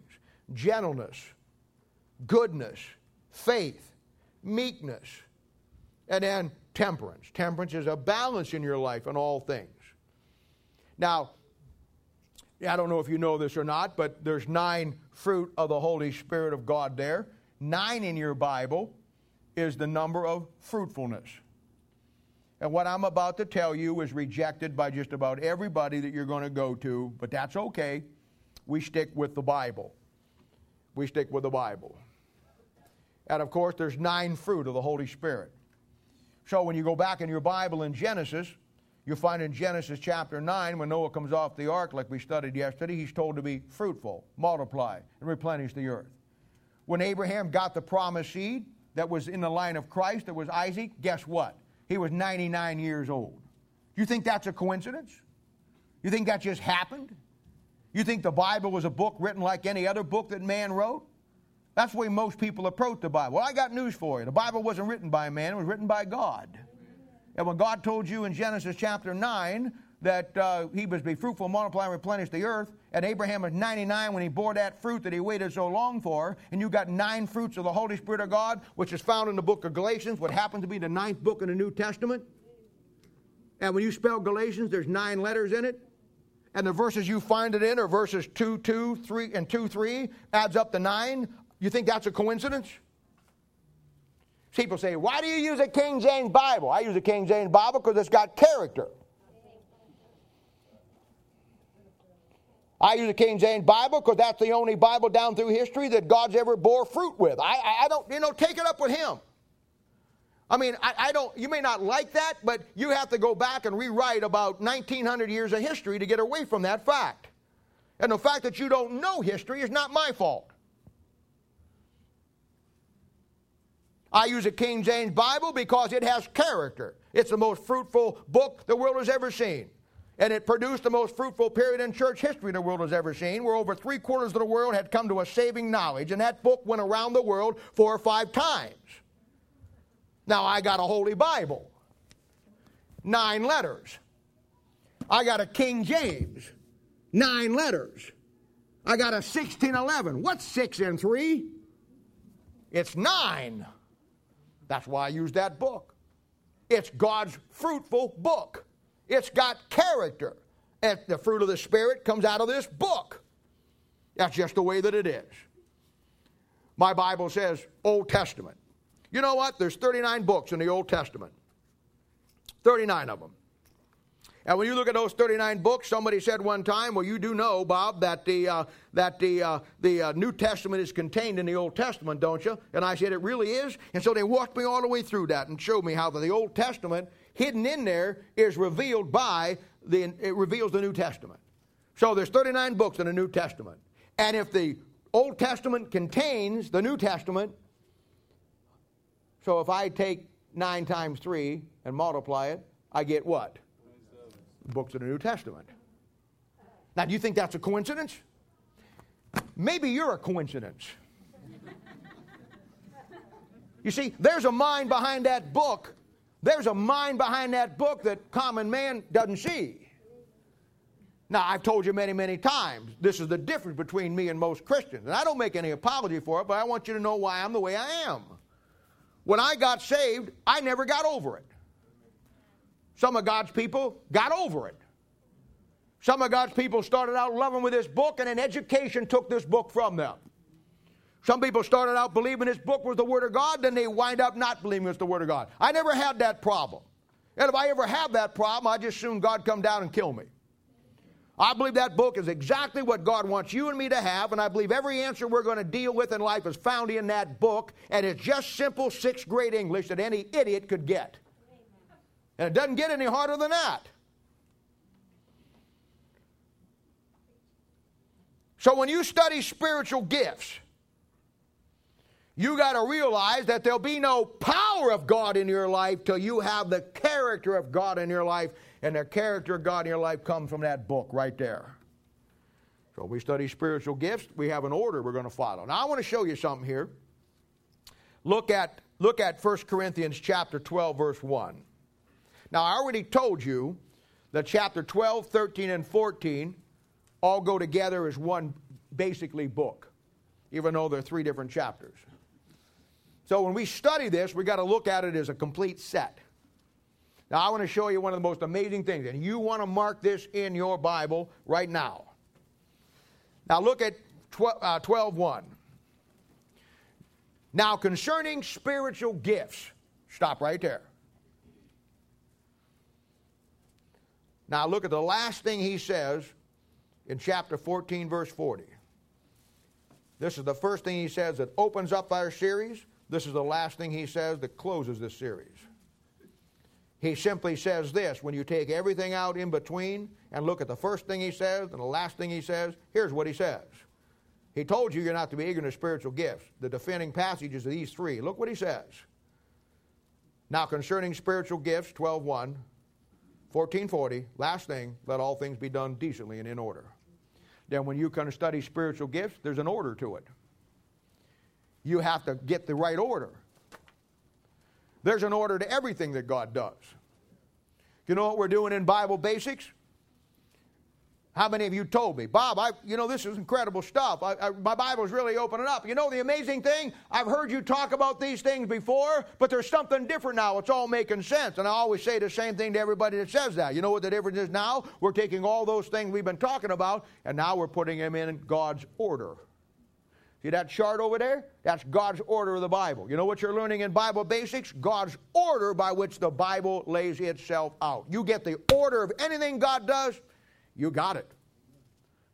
Gentleness, goodness, faith, meekness, and then temperance. Temperance is a balance in your life in all things. Now, I don't know if you know this or not, but there's nine fruit of the Holy Spirit of God there. Nine in your Bible is the number of fruitfulness. And what I'm about to tell you is rejected by just about everybody that you're going to go to, but that's okay. We stick with the Bible. We stick with the Bible. And of course, there's nine fruit of the Holy Spirit. So when you go back in your Bible in Genesis, You'll find in Genesis chapter 9, when Noah comes off the ark, like we studied yesterday, he's told to be fruitful, multiply, and replenish the earth. When Abraham got the promised seed that was in the line of Christ, that was Isaac, guess what? He was 99 years old. Do you think that's a coincidence? You think that just happened? You think the Bible was a book written like any other book that man wrote? That's the way most people approach the Bible. Well, I got news for you. The Bible wasn't written by man, it was written by God. And when God told you in Genesis chapter 9 that uh, he was be fruitful, multiply, and replenish the earth, and Abraham was 99 when he bore that fruit that he waited so long for, and you got nine fruits of the Holy Spirit of God, which is found in the book of Galatians, what happens to be the ninth book in the New Testament. And when you spell Galatians, there's nine letters in it. And the verses you find it in are verses 2, 2, 3, and 2, 3, adds up to 9. You think that's a coincidence? People say, why do you use a King James Bible? I use a King James Bible because it's got character. I use a King James Bible because that's the only Bible down through history that God's ever bore fruit with. I, I don't, you know, take it up with Him. I mean, I, I, don't, you may not like that, but you have to go back and rewrite about 1900 years of history to get away from that fact. And the fact that you don't know history is not my fault. I use a King James Bible because it has character. It's the most fruitful book the world has ever seen. And it produced the most fruitful period in church history the world has ever seen, where over three quarters of the world had come to a saving knowledge. And that book went around the world four or five times. Now, I got a Holy Bible, nine letters. I got a King James, nine letters. I got a 1611. What's six and three? It's nine. That's why I use that book. It's God's fruitful book. It's got character. And the fruit of the Spirit comes out of this book. That's just the way that it is. My Bible says Old Testament. You know what? There's 39 books in the Old Testament. 39 of them. And when you look at those 39 books, somebody said one time, well, you do know, Bob, that the, uh, that the, uh, the uh, New Testament is contained in the Old Testament, don't you? And I said, it really is. And so they walked me all the way through that and showed me how the Old Testament, hidden in there, is revealed by, the, it reveals the New Testament. So there's 39 books in the New Testament. And if the Old Testament contains the New Testament, so if I take 9 times 3 and multiply it, I get what? Books of the New Testament. Now, do you think that's a coincidence? Maybe you're a coincidence. You see, there's a mind behind that book. There's a mind behind that book that common man doesn't see. Now, I've told you many, many times, this is the difference between me and most Christians. And I don't make any apology for it, but I want you to know why I'm the way I am. When I got saved, I never got over it. Some of God's people got over it. Some of God's people started out loving with this book, and an education took this book from them. Some people started out believing this book was the Word of God, then they wind up not believing it's the Word of God. I never had that problem. And if I ever have that problem, I just soon God come down and kill me. I believe that book is exactly what God wants you and me to have, and I believe every answer we're going to deal with in life is found in that book, and it's just simple sixth grade English that any idiot could get. And it doesn't get any harder than that. So when you study spiritual gifts, you got to realize that there'll be no power of God in your life till you have the character of God in your life, and the character of God in your life comes from that book right there. So we study spiritual gifts, we have an order we're going to follow. Now I want to show you something here. Look at look at 1 Corinthians chapter 12 verse 1. Now, I already told you that chapter 12, 13, and 14 all go together as one basically book, even though they're three different chapters. So when we study this, we got to look at it as a complete set. Now, I want to show you one of the most amazing things, and you want to mark this in your Bible right now. Now, look at 12, uh, 12 1. Now, concerning spiritual gifts, stop right there. Now look at the last thing he says in chapter 14, verse 40. This is the first thing he says that opens up our series. This is the last thing he says that closes this series. He simply says this when you take everything out in between and look at the first thing he says and the last thing he says, here's what he says. He told you you're not to be ignorant of spiritual gifts. The defending passages of these three. Look what he says. Now concerning spiritual gifts, 12.1, 1440, last thing, let all things be done decently and in order. Then when you kind of study spiritual gifts, there's an order to it. You have to get the right order. There's an order to everything that God does. You know what we're doing in Bible basics? How many of you told me, Bob, I, you know, this is incredible stuff. I, I, my Bible's really opening up. You know, the amazing thing, I've heard you talk about these things before, but there's something different now. It's all making sense. And I always say the same thing to everybody that says that. You know what the difference is now? We're taking all those things we've been talking about, and now we're putting them in God's order. See that chart over there? That's God's order of the Bible. You know what you're learning in Bible basics? God's order by which the Bible lays itself out. You get the order of anything God does you got it.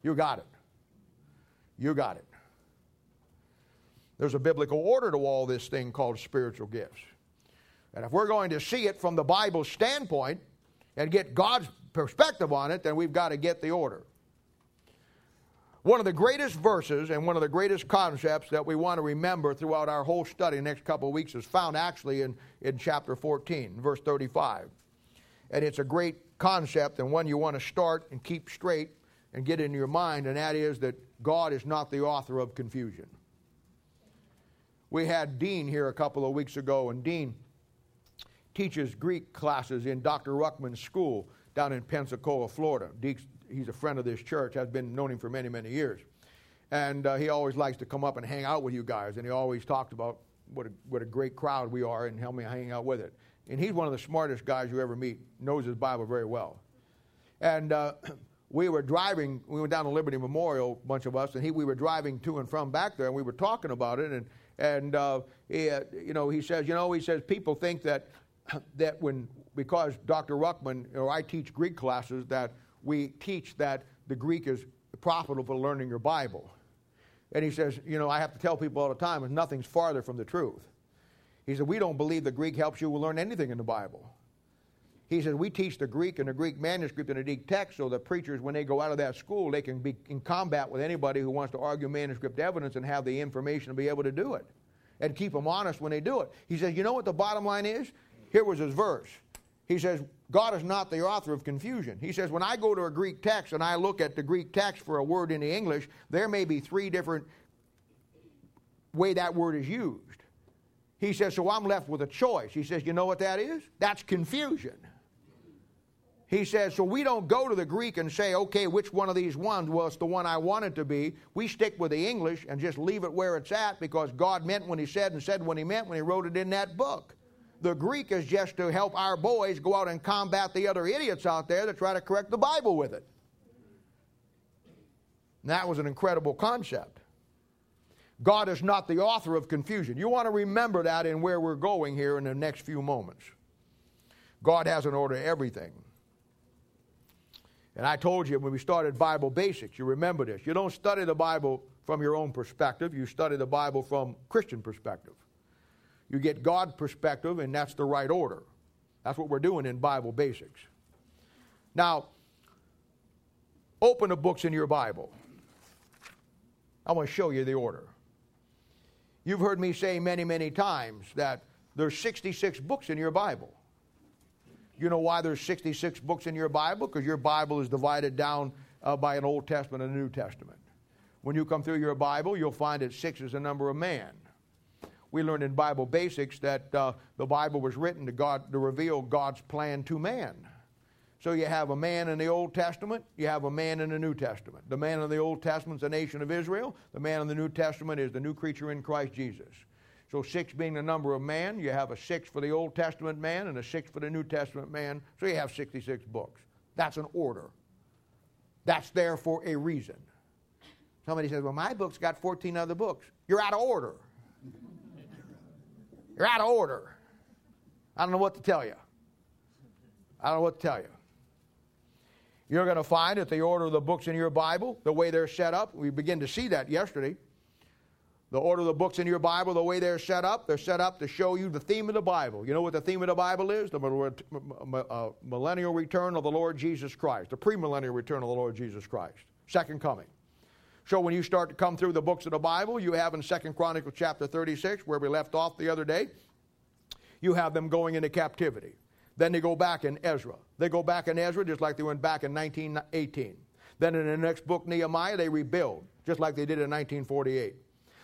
You got it. You got it. There's a biblical order to all this thing called spiritual gifts. And if we're going to see it from the Bible's standpoint and get God's perspective on it, then we've got to get the order. One of the greatest verses and one of the greatest concepts that we want to remember throughout our whole study next couple of weeks is found actually in, in chapter 14, verse 35. and it's a great concept and one you want to start and keep straight and get in your mind, and that is that God is not the author of confusion. We had Dean here a couple of weeks ago, and Dean teaches Greek classes in Dr. Ruckman's school down in Pensacola, Florida. He's a friend of this church, has been known him for many, many years. And uh, he always likes to come up and hang out with you guys, and he always talked about what a, what a great crowd we are and help me hang out with it. And he's one of the smartest guys you ever meet, knows his Bible very well. And uh, we were driving, we went down to Liberty Memorial, a bunch of us, and he, we were driving to and from back there, and we were talking about it. And, and uh, he, uh, you know, he says, you know, he says, people think that, that when, because Dr. Ruckman, or I teach Greek classes, that we teach that the Greek is profitable for learning your Bible. And he says, you know, I have to tell people all the time, nothing's farther from the truth. He said, we don't believe the Greek helps you learn anything in the Bible. He said, We teach the Greek and the Greek manuscript and the Greek text so that preachers, when they go out of that school, they can be in combat with anybody who wants to argue manuscript evidence and have the information to be able to do it and keep them honest when they do it. He says, You know what the bottom line is? Here was his verse. He says, God is not the author of confusion. He says, when I go to a Greek text and I look at the Greek text for a word in the English, there may be three different way that word is used. He says, so I'm left with a choice. He says, you know what that is? That's confusion. He says, so we don't go to the Greek and say, okay, which one of these ones? was the one I wanted to be. We stick with the English and just leave it where it's at because God meant when He said and said when He meant when He wrote it in that book. The Greek is just to help our boys go out and combat the other idiots out there that try to correct the Bible with it. And that was an incredible concept. God is not the author of confusion. You want to remember that in where we're going here in the next few moments. God has an order to everything. And I told you when we started Bible Basics, you remember this. You don't study the Bible from your own perspective, you study the Bible from Christian perspective. You get God perspective, and that's the right order. That's what we're doing in Bible Basics. Now, open the books in your Bible. I want to show you the order. You've heard me say many, many times that there's 66 books in your Bible. You know why there's 66 books in your Bible? Because your Bible is divided down uh, by an Old Testament and a New Testament. When you come through your Bible, you'll find that six is the number of man. We learned in Bible basics that uh, the Bible was written to God to reveal God's plan to man. So you have a man in the Old Testament, you have a man in the New Testament. The man in the Old Testament is the nation of Israel. The man in the New Testament is the new creature in Christ Jesus. So six being the number of man, you have a six for the Old Testament man and a six for the New Testament man. So you have 66 books. That's an order. That's there for a reason. Somebody says, Well, my book's got 14 other books. You're out of order. You're out of order. I don't know what to tell you. I don't know what to tell you. You're going to find that the order of the books in your Bible, the way they're set up, we begin to see that yesterday. The order of the books in your Bible, the way they're set up, they're set up to show you the theme of the Bible. You know what the theme of the Bible is? The uh, millennial return of the Lord Jesus Christ, the premillennial return of the Lord Jesus Christ, second coming. So when you start to come through the books of the Bible, you have in Second Chronicles chapter 36, where we left off the other day, you have them going into captivity. Then they go back in Ezra. They go back in Ezra just like they went back in 1918. Then in the next book, Nehemiah, they rebuild, just like they did in 1948.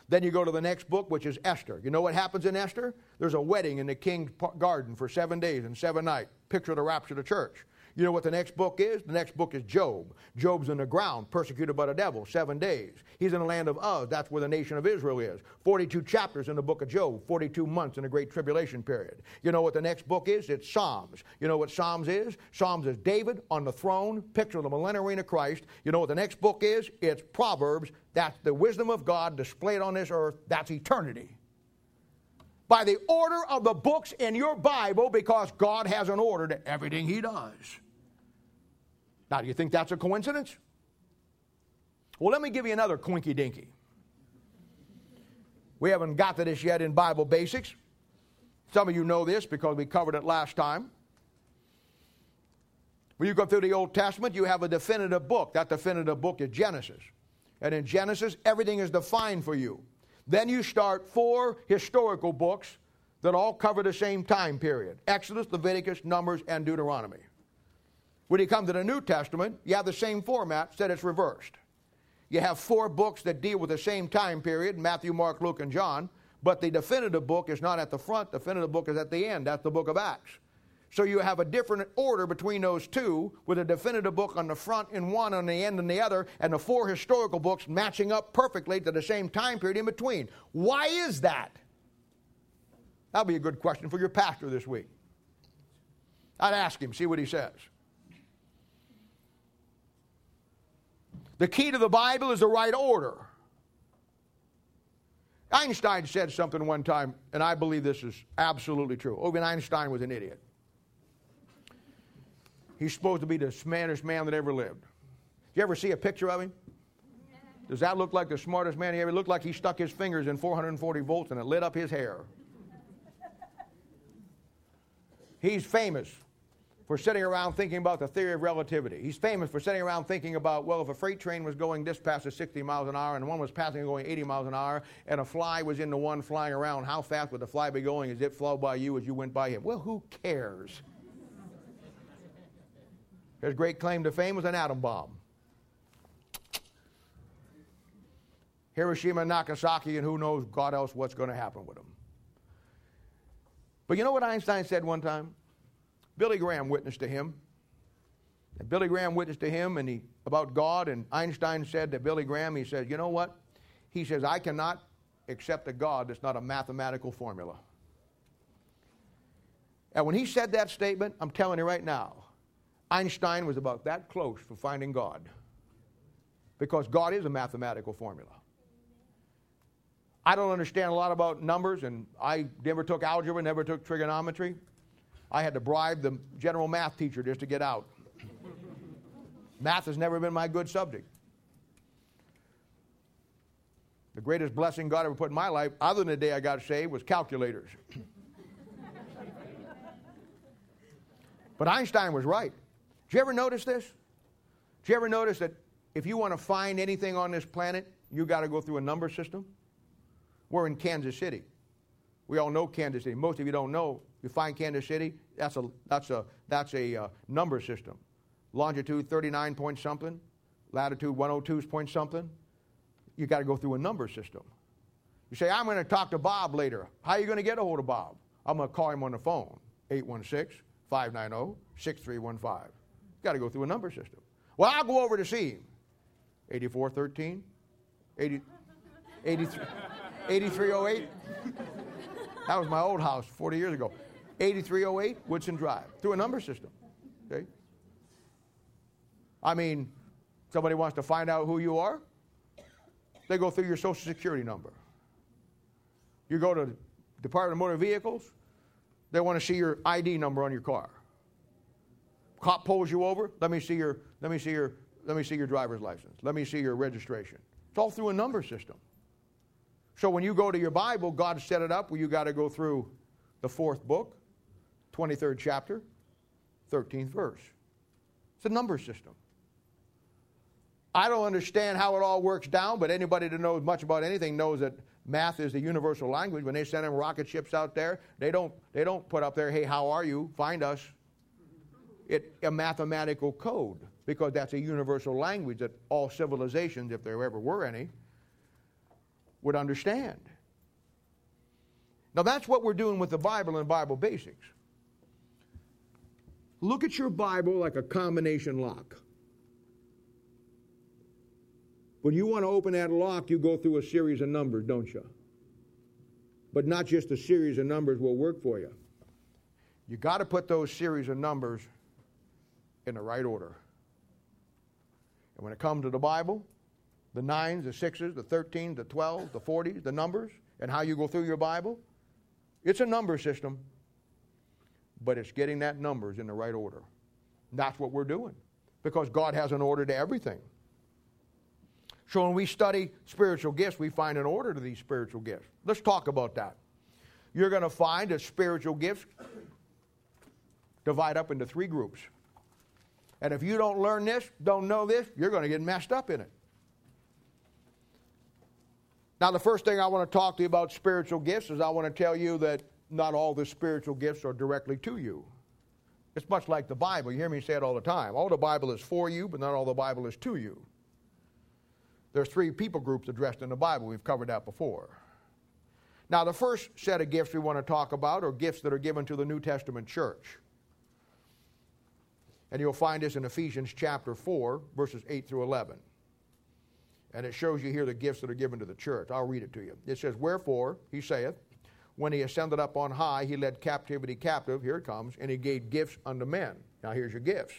Then you go to the next book, which is Esther. You know what happens in Esther? There's a wedding in the king's garden for seven days and seven nights. Picture the rapture of the church. You know what the next book is? The next book is Job. Job's in the ground, persecuted by the devil, seven days. He's in the land of Uz. That's where the nation of Israel is. 42 chapters in the book of Job, 42 months in the great tribulation period. You know what the next book is? It's Psalms. You know what Psalms is? Psalms is David on the throne, picture of the millennial reign of Christ. You know what the next book is? It's Proverbs. That's the wisdom of God displayed on this earth. That's eternity by the order of the books in your Bible because God has an order to everything He does. Now, do you think that's a coincidence? Well, let me give you another quinky dinky. We haven't got to this yet in Bible basics. Some of you know this because we covered it last time. When you go through the Old Testament, you have a definitive book. That definitive book is Genesis. And in Genesis, everything is defined for you. Then you start four historical books that all cover the same time period Exodus, Leviticus, Numbers, and Deuteronomy. When you come to the New Testament, you have the same format, said it's reversed. You have four books that deal with the same time period Matthew, Mark, Luke, and John. But the definitive book is not at the front, the definitive book is at the end. That's the book of Acts. So you have a different order between those two, with a definitive book on the front in one, on the end in the other, and the four historical books matching up perfectly to the same time period in between. Why is that? That'll be a good question for your pastor this week. I'd ask him, see what he says. The key to the Bible is the right order. Einstein said something one time, and I believe this is absolutely true. Even Einstein was an idiot. He's supposed to be the smartest man that ever lived. Did you ever see a picture of him? Does that look like the smartest man he ever looked like he stuck his fingers in 440 volts and it lit up his hair? He's famous for sitting around thinking about the theory of relativity. He's famous for sitting around thinking about, well, if a freight train was going this past at 60 miles an hour and one was passing and going 80 miles an hour and a fly was in the one flying around, how fast would the fly be going as it flew by you as you went by him? Well, who cares? His great claim to fame was an atom bomb. Hiroshima, Nagasaki, and who knows God else what's going to happen with them. But you know what Einstein said one time? Billy Graham witnessed to him. And Billy Graham witnessed to him and he about God, and Einstein said to Billy Graham, he said, You know what? He says, I cannot accept a God that's not a mathematical formula. And when he said that statement, I'm telling you right now, Einstein was about that close to finding God. Because God is a mathematical formula. I don't understand a lot about numbers, and I never took algebra, never took trigonometry. I had to bribe the general math teacher just to get out. math has never been my good subject. The greatest blessing God ever put in my life, other than the day I got saved, was calculators. but Einstein was right. Did you ever notice this? Do you ever notice that if you want to find anything on this planet, you got to go through a number system? We're in Kansas City. We all know Kansas City. Most of you don't know. You find Kansas City, that's a, that's a, that's a uh, number system. Longitude 39 point something, latitude 102 point something. You got to go through a number system. You say, I'm going to talk to Bob later. How are you going to get a hold of Bob? I'm going to call him on the phone, 816 590 6315. Got to go through a number system. Well, I'll go over to see him. 8413, 80, 83, 8308. That was my old house 40 years ago. 8308 Woodson Drive through a number system. Okay? I mean, somebody wants to find out who you are, they go through your social security number. You go to the Department of Motor Vehicles, they want to see your ID number on your car. Cop pulls you over. Let me see your. Let me see your. Let me see your driver's license. Let me see your registration. It's all through a number system. So when you go to your Bible, God set it up where you got to go through the fourth book, 23rd chapter, 13th verse. It's a number system. I don't understand how it all works down, but anybody that knows much about anything knows that math is the universal language. When they send them rocket ships out there, they don't, they don't put up there, hey, how are you? Find us it, a mathematical code because that's a universal language that all civilizations, if there ever were any, would understand. Now, that's what we're doing with the Bible and Bible basics. Look at your Bible like a combination lock. When you want to open that lock, you go through a series of numbers, don't you? But not just a series of numbers will work for you. You got to put those series of numbers in the right order. And when it comes to the Bible, the nines, the sixes, the 13s, the 12s, the 40s, the numbers, and how you go through your Bible, it's a number system, but it's getting that numbers in the right order. That's what we're doing because God has an order to everything. So when we study spiritual gifts, we find an order to these spiritual gifts. Let's talk about that. You're going to find that spiritual gifts divide up into three groups. And if you don't learn this, don't know this, you're going to get messed up in it. Now, the first thing I want to talk to you about spiritual gifts is I want to tell you that not all the spiritual gifts are directly to you. It's much like the Bible. You hear me say it all the time. All the Bible is for you, but not all the Bible is to you. There's three people groups addressed in the Bible. We've covered that before. Now, the first set of gifts we want to talk about are gifts that are given to the New Testament church. And you'll find this in Ephesians chapter 4, verses 8 through 11. And it shows you here the gifts that are given to the church. I'll read it to you. It says, Wherefore, he saith, when he ascended up on high, he led captivity captive, here it comes, and he gave gifts unto men. Now here's your gifts.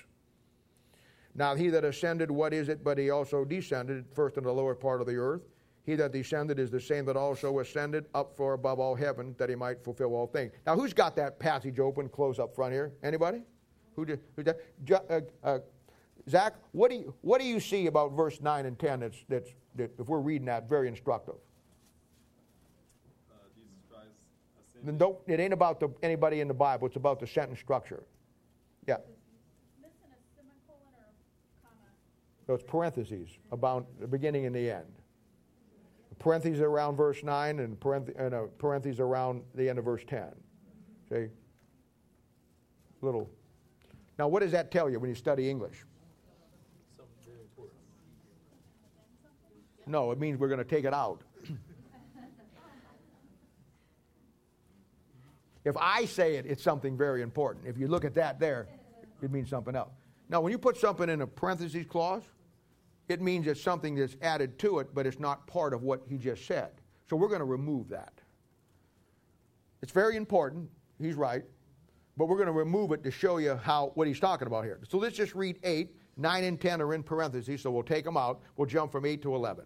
Now he that ascended, what is it? But he also descended first into the lower part of the earth. He that descended is the same that also ascended up for above all heaven, that he might fulfill all things. Now who's got that passage open, close up front here? Anybody? Who did? Who did uh, uh, Zach, what do you what do you see about verse nine and ten? That's that's that if we're reading that, very instructive. Then don't, it ain't about the, anybody in the Bible. It's about the sentence structure. Yeah. So it's parentheses about the beginning and the end. Parentheses around verse 9 and parentheses, and a parentheses around the end of verse 10. See? Little. Now, what does that tell you when you study English? No, it means we're going to take it out. If I say it, it's something very important. If you look at that there, it means something else. Now, when you put something in a parentheses clause, it means it's something that's added to it, but it's not part of what he just said. So we're going to remove that. It's very important. He's right. But we're going to remove it to show you how what he's talking about here. So let's just read 8. 9 and 10 are in parentheses, so we'll take them out. We'll jump from 8 to 11.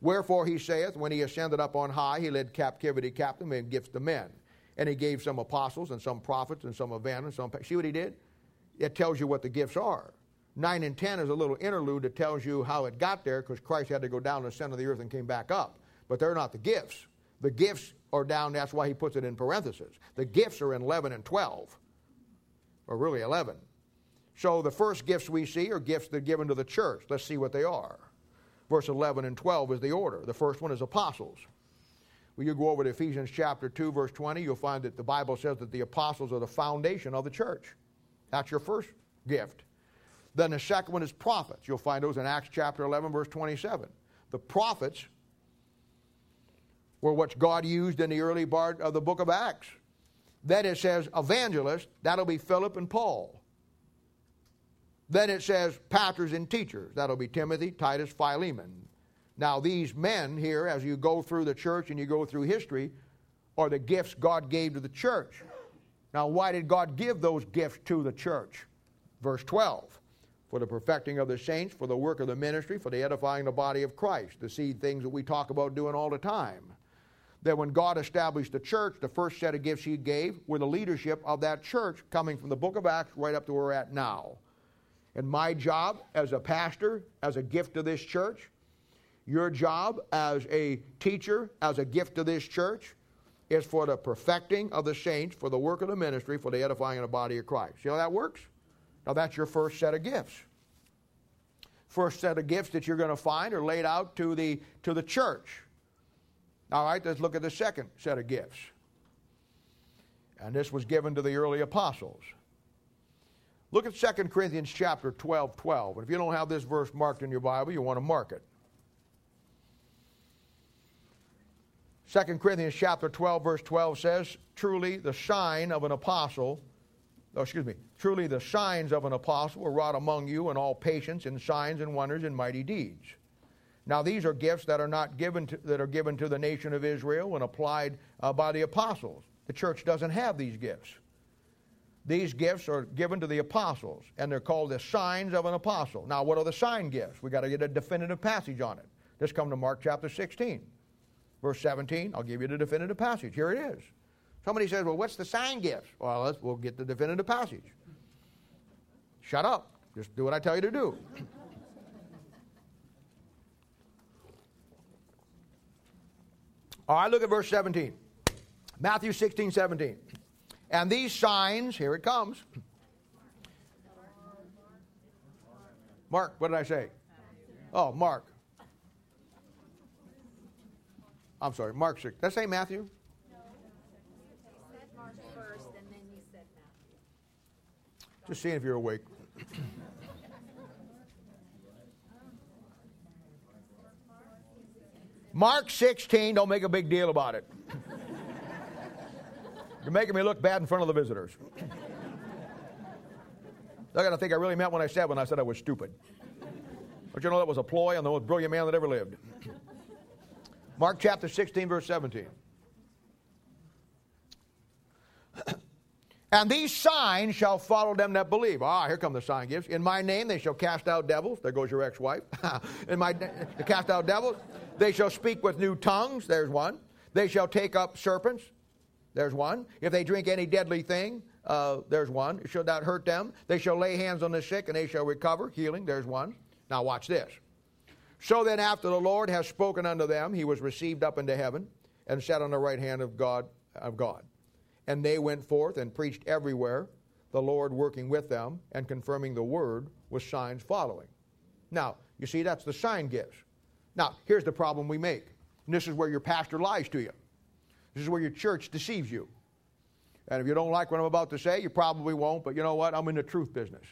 Wherefore he saith, When he ascended up on high, he led captivity captive and gifts to men. And he gave some apostles and some prophets and some evangelists. Some, see what he did? It tells you what the gifts are. 9 and 10 is a little interlude that tells you how it got there because Christ had to go down to the center of the earth and came back up. But they're not the gifts. The gifts are down, that's why he puts it in parentheses. The gifts are in 11 and 12, or really 11. So the first gifts we see are gifts that are given to the church. Let's see what they are. Verse 11 and 12 is the order. The first one is apostles. When you go over to Ephesians chapter 2, verse 20, you'll find that the Bible says that the apostles are the foundation of the church. That's your first gift. Then the second one is prophets. You'll find those in Acts chapter 11, verse 27. The prophets were what God used in the early part of the book of Acts. Then it says evangelists, that'll be Philip and Paul. Then it says pastors and teachers, that'll be Timothy, Titus, Philemon. Now, these men here, as you go through the church and you go through history, are the gifts God gave to the church. Now, why did God give those gifts to the church? Verse 12 for the perfecting of the saints, for the work of the ministry, for the edifying of the body of Christ, the seed things that we talk about doing all the time. That when God established the church, the first set of gifts He gave were the leadership of that church, coming from the book of Acts right up to where we're at now. And my job as a pastor, as a gift to this church, your job as a teacher, as a gift to this church, is for the perfecting of the saints, for the work of the ministry, for the edifying of the body of Christ. See how that works? Now that's your first set of gifts. First set of gifts that you're going to find are laid out to the, to the church. All right, let's look at the second set of gifts. And this was given to the early apostles. Look at 2 Corinthians chapter 12, 12. And if you don't have this verse marked in your Bible, you want to mark it. 2 Corinthians chapter 12, verse 12 says, Truly the sign of an apostle, oh, excuse me, truly the signs of an apostle were wrought among you in all patience in signs and wonders and mighty deeds. Now these are gifts that are not given to, that are given to the nation of Israel and applied uh, by the apostles. The church doesn't have these gifts. These gifts are given to the apostles, and they're called the signs of an apostle. Now, what are the sign gifts? We got to get a definitive passage on it. Let's come to Mark chapter 16. Verse 17, I'll give you the definitive passage. Here it is. Somebody says, Well, what's the sign gifts?" Well, let's, we'll get the definitive passage. Shut up. Just do what I tell you to do. All right, look at verse 17. Matthew 16, 17. And these signs, here it comes. Mark, what did I say? Oh, Mark. I'm sorry, Mark 6. Did I say Matthew? Just seeing if you're awake. Mark 16, don't make a big deal about it. You're making me look bad in front of the visitors. They're going to think I really meant what I said when I said I was stupid. But you know that was a ploy on the most brilliant man that ever lived. Mark chapter 16, verse 17. And these signs shall follow them that believe. Ah, here come the sign gifts. In my name they shall cast out devils. There goes your ex-wife. In my cast out devils. They shall speak with new tongues. There's one. They shall take up serpents. There's one. If they drink any deadly thing, uh, there's one. It shall not hurt them. They shall lay hands on the sick and they shall recover. Healing. There's one. Now watch this. So then, after the Lord has spoken unto them, he was received up into heaven and sat on the right hand of God of God. And they went forth and preached everywhere, the Lord working with them and confirming the word with signs following. Now, you see, that's the sign gifts. Now, here's the problem we make. And this is where your pastor lies to you. This is where your church deceives you. And if you don't like what I'm about to say, you probably won't, but you know what? I'm in the truth business.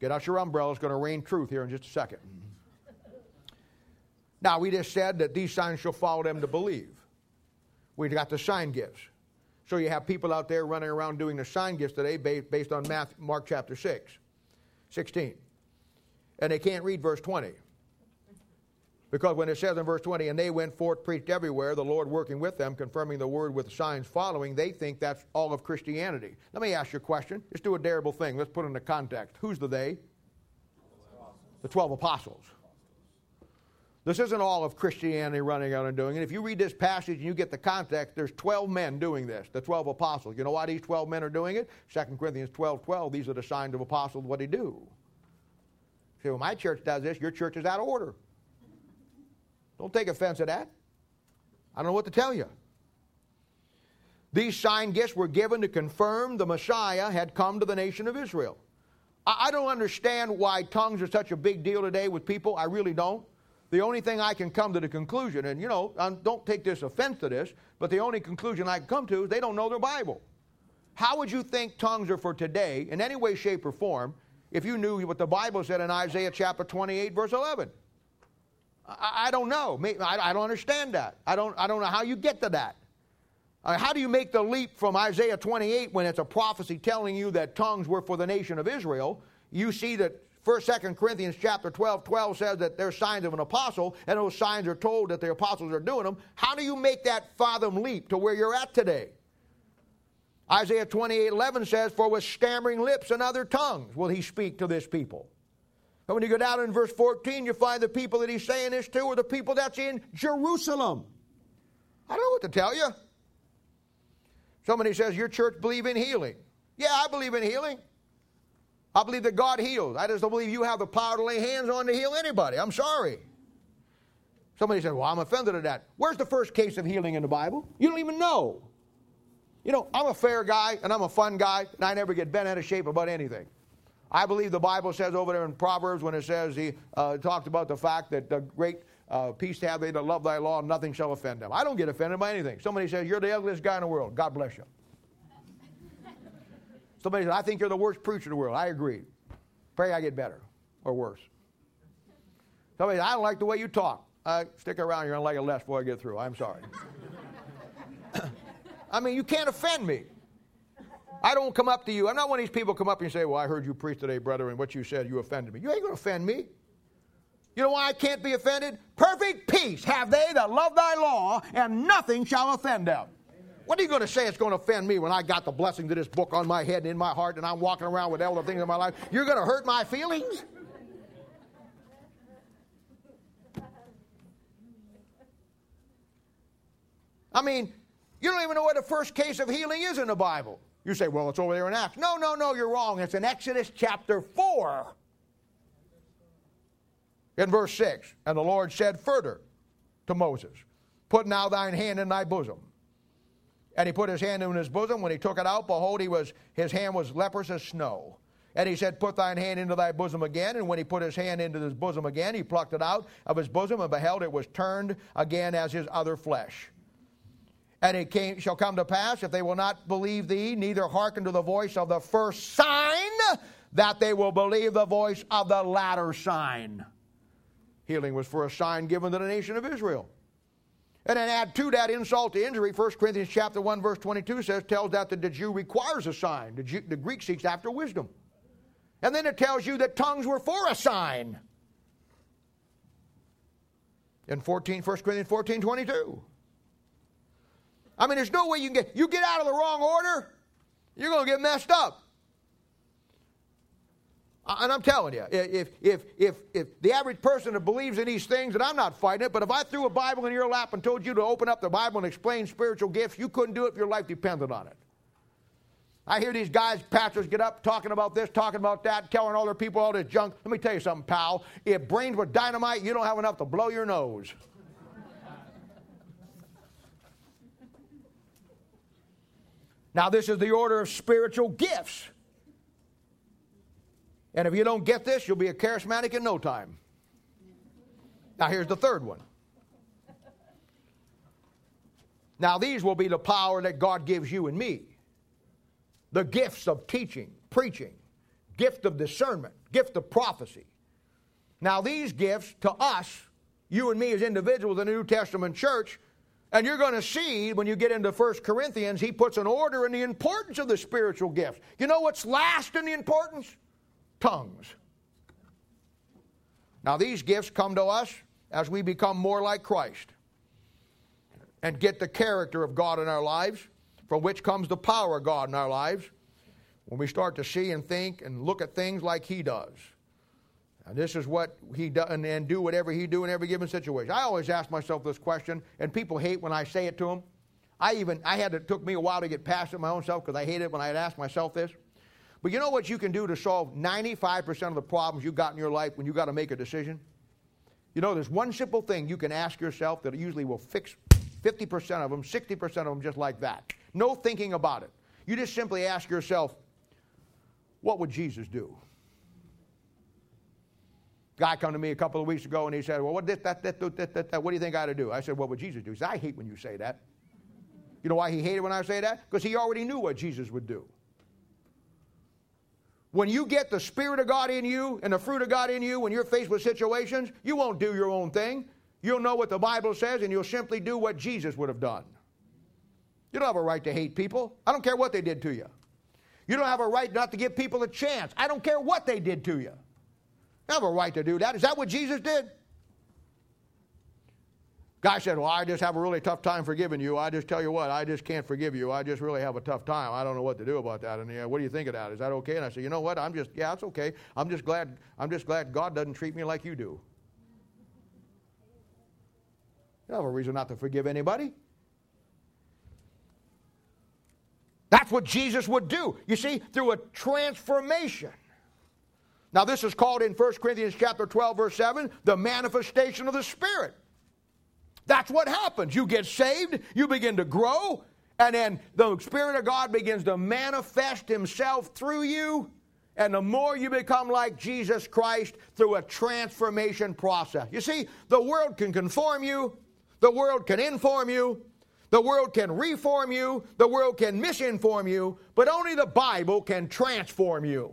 Get out your umbrella. It's going to rain truth here in just a second. Now, we just said that these signs shall follow them to believe. We've got the sign gifts. So you have people out there running around doing the sign gifts today based on Mark chapter 6, 16. And they can't read verse 20. Because when it says in verse 20, and they went forth, preached everywhere, the Lord working with them, confirming the word with signs following, they think that's all of Christianity. Let me ask you a question. Let's do a terrible thing. Let's put it into context. Who's the they? The 12 apostles. This isn't all of Christianity running out and doing it. If you read this passage and you get the context, there's 12 men doing this, the 12 apostles. You know why these 12 men are doing it? 2 Corinthians 12 12, these are the signs of apostles, what they do. You say, well, my church does this, your church is out of order. Don't take offense at that. I don't know what to tell you. These sign gifts were given to confirm the Messiah had come to the nation of Israel. I don't understand why tongues are such a big deal today with people. I really don't. The only thing I can come to the conclusion, and you know, don't take this offense to this, but the only conclusion I can come to is they don't know their Bible. How would you think tongues are for today, in any way, shape, or form, if you knew what the Bible said in Isaiah chapter 28, verse 11? I, I don't know. I, I, don't understand that. I don't, I don't know how you get to that. Uh, how do you make the leap from Isaiah 28 when it's a prophecy telling you that tongues were for the nation of Israel? You see that First, Second Corinthians chapter 12, 12 says that there's signs of an apostle, and those signs are told that the apostles are doing them. How do you make that fathom leap to where you're at today? Isaiah 28, 11 says, For with stammering lips and other tongues will he speak to this people. And when you go down in verse 14, you find the people that he's saying this to are the people that's in Jerusalem. I don't know what to tell you. Somebody says, Your church believe in healing. Yeah, I believe in healing. I believe that God heals. I just don't believe you have the power to lay hands on to heal anybody. I'm sorry. Somebody said, Well, I'm offended at that. Where's the first case of healing in the Bible? You don't even know. You know, I'm a fair guy and I'm a fun guy, and I never get bent out of shape about anything. I believe the Bible says over there in Proverbs when it says he uh, talked about the fact that the great uh, peace have they that love thy law, and nothing shall offend them. I don't get offended by anything. Somebody says, You're the ugliest guy in the world. God bless you. Somebody said, I think you're the worst preacher in the world. I agree. Pray I get better or worse. Somebody said, I don't like the way you talk. Uh, stick around, you're going to like it less before I get through. I'm sorry. I mean, you can't offend me. I don't come up to you. I'm not one of these people come up and say, Well, I heard you preach today, brother, and what you said, you offended me. You ain't going to offend me. You know why I can't be offended? Perfect peace have they that love thy law, and nothing shall offend them. What are you going to say it's going to offend me when I got the blessings of this book on my head and in my heart and I'm walking around with all the things in my life? You're going to hurt my feelings? I mean, you don't even know what the first case of healing is in the Bible. You say, well, it's over there in Acts. No, no, no, you're wrong. It's in Exodus chapter 4. In verse 6, and the Lord said further to Moses, Put now thine hand in thy bosom. And he put his hand in his bosom. When he took it out, behold, he was, his hand was leprous as snow. And he said, Put thine hand into thy bosom again. And when he put his hand into his bosom again, he plucked it out of his bosom, and beheld it was turned again as his other flesh. And it came, shall come to pass, if they will not believe thee, neither hearken to the voice of the first sign, that they will believe the voice of the latter sign. Healing was for a sign given to the nation of Israel. And then add to that insult to injury, 1 Corinthians chapter 1, verse 22 says, tells that the Jew requires a sign. The, Jew, the Greek seeks after wisdom. And then it tells you that tongues were for a sign. In 14, 1 Corinthians 14, 22. I mean, there's no way you can get, you get out of the wrong order, you're going to get messed up. And I'm telling you, if, if, if, if the average person that believes in these things, and I'm not fighting it, but if I threw a Bible in your lap and told you to open up the Bible and explain spiritual gifts, you couldn't do it if your life depended on it. I hear these guys, pastors, get up talking about this, talking about that, telling all their people all this junk. Let me tell you something, pal. If brains were dynamite, you don't have enough to blow your nose. now, this is the order of spiritual gifts. And if you don't get this, you'll be a charismatic in no time. Now, here's the third one. Now, these will be the power that God gives you and me the gifts of teaching, preaching, gift of discernment, gift of prophecy. Now, these gifts to us, you and me as individuals in the New Testament church, and you're going to see when you get into 1 Corinthians, he puts an order in the importance of the spiritual gifts. You know what's last in the importance? Tongues. Now, these gifts come to us as we become more like Christ and get the character of God in our lives, from which comes the power of God in our lives when we start to see and think and look at things like He does. And this is what He does and do whatever He do in every given situation. I always ask myself this question, and people hate when I say it to them. I even I had it took me a while to get past it my own self because I hated when I had asked myself this. But you know what you can do to solve 95% of the problems you've got in your life when you've got to make a decision? You know, there's one simple thing you can ask yourself that usually will fix 50% of them, 60% of them just like that. No thinking about it. You just simply ask yourself, what would Jesus do? Guy come to me a couple of weeks ago and he said, Well, what, that, that, that, that, that, what do you think I ought to do? I said, What would Jesus do? He said, I hate when you say that. You know why he hated when I say that? Because he already knew what Jesus would do. When you get the Spirit of God in you and the fruit of God in you, when you're faced with situations, you won't do your own thing. You'll know what the Bible says and you'll simply do what Jesus would have done. You don't have a right to hate people. I don't care what they did to you. You don't have a right not to give people a chance. I don't care what they did to you. You have a right to do that. Is that what Jesus did? Guy said, Well, I just have a really tough time forgiving you. I just tell you what, I just can't forgive you. I just really have a tough time. I don't know what to do about that. And yeah, what do you think of that? Is that okay? And I said, You know what? I'm just, yeah, it's okay. I'm just glad, I'm just glad God doesn't treat me like you do. You have a reason not to forgive anybody. That's what Jesus would do. You see, through a transformation. Now, this is called in 1 Corinthians chapter 12, verse 7, the manifestation of the Spirit. That's what happens. You get saved, you begin to grow, and then the Spirit of God begins to manifest Himself through you. And the more you become like Jesus Christ through a transformation process. You see, the world can conform you, the world can inform you, the world can reform you, the world can misinform you, but only the Bible can transform you.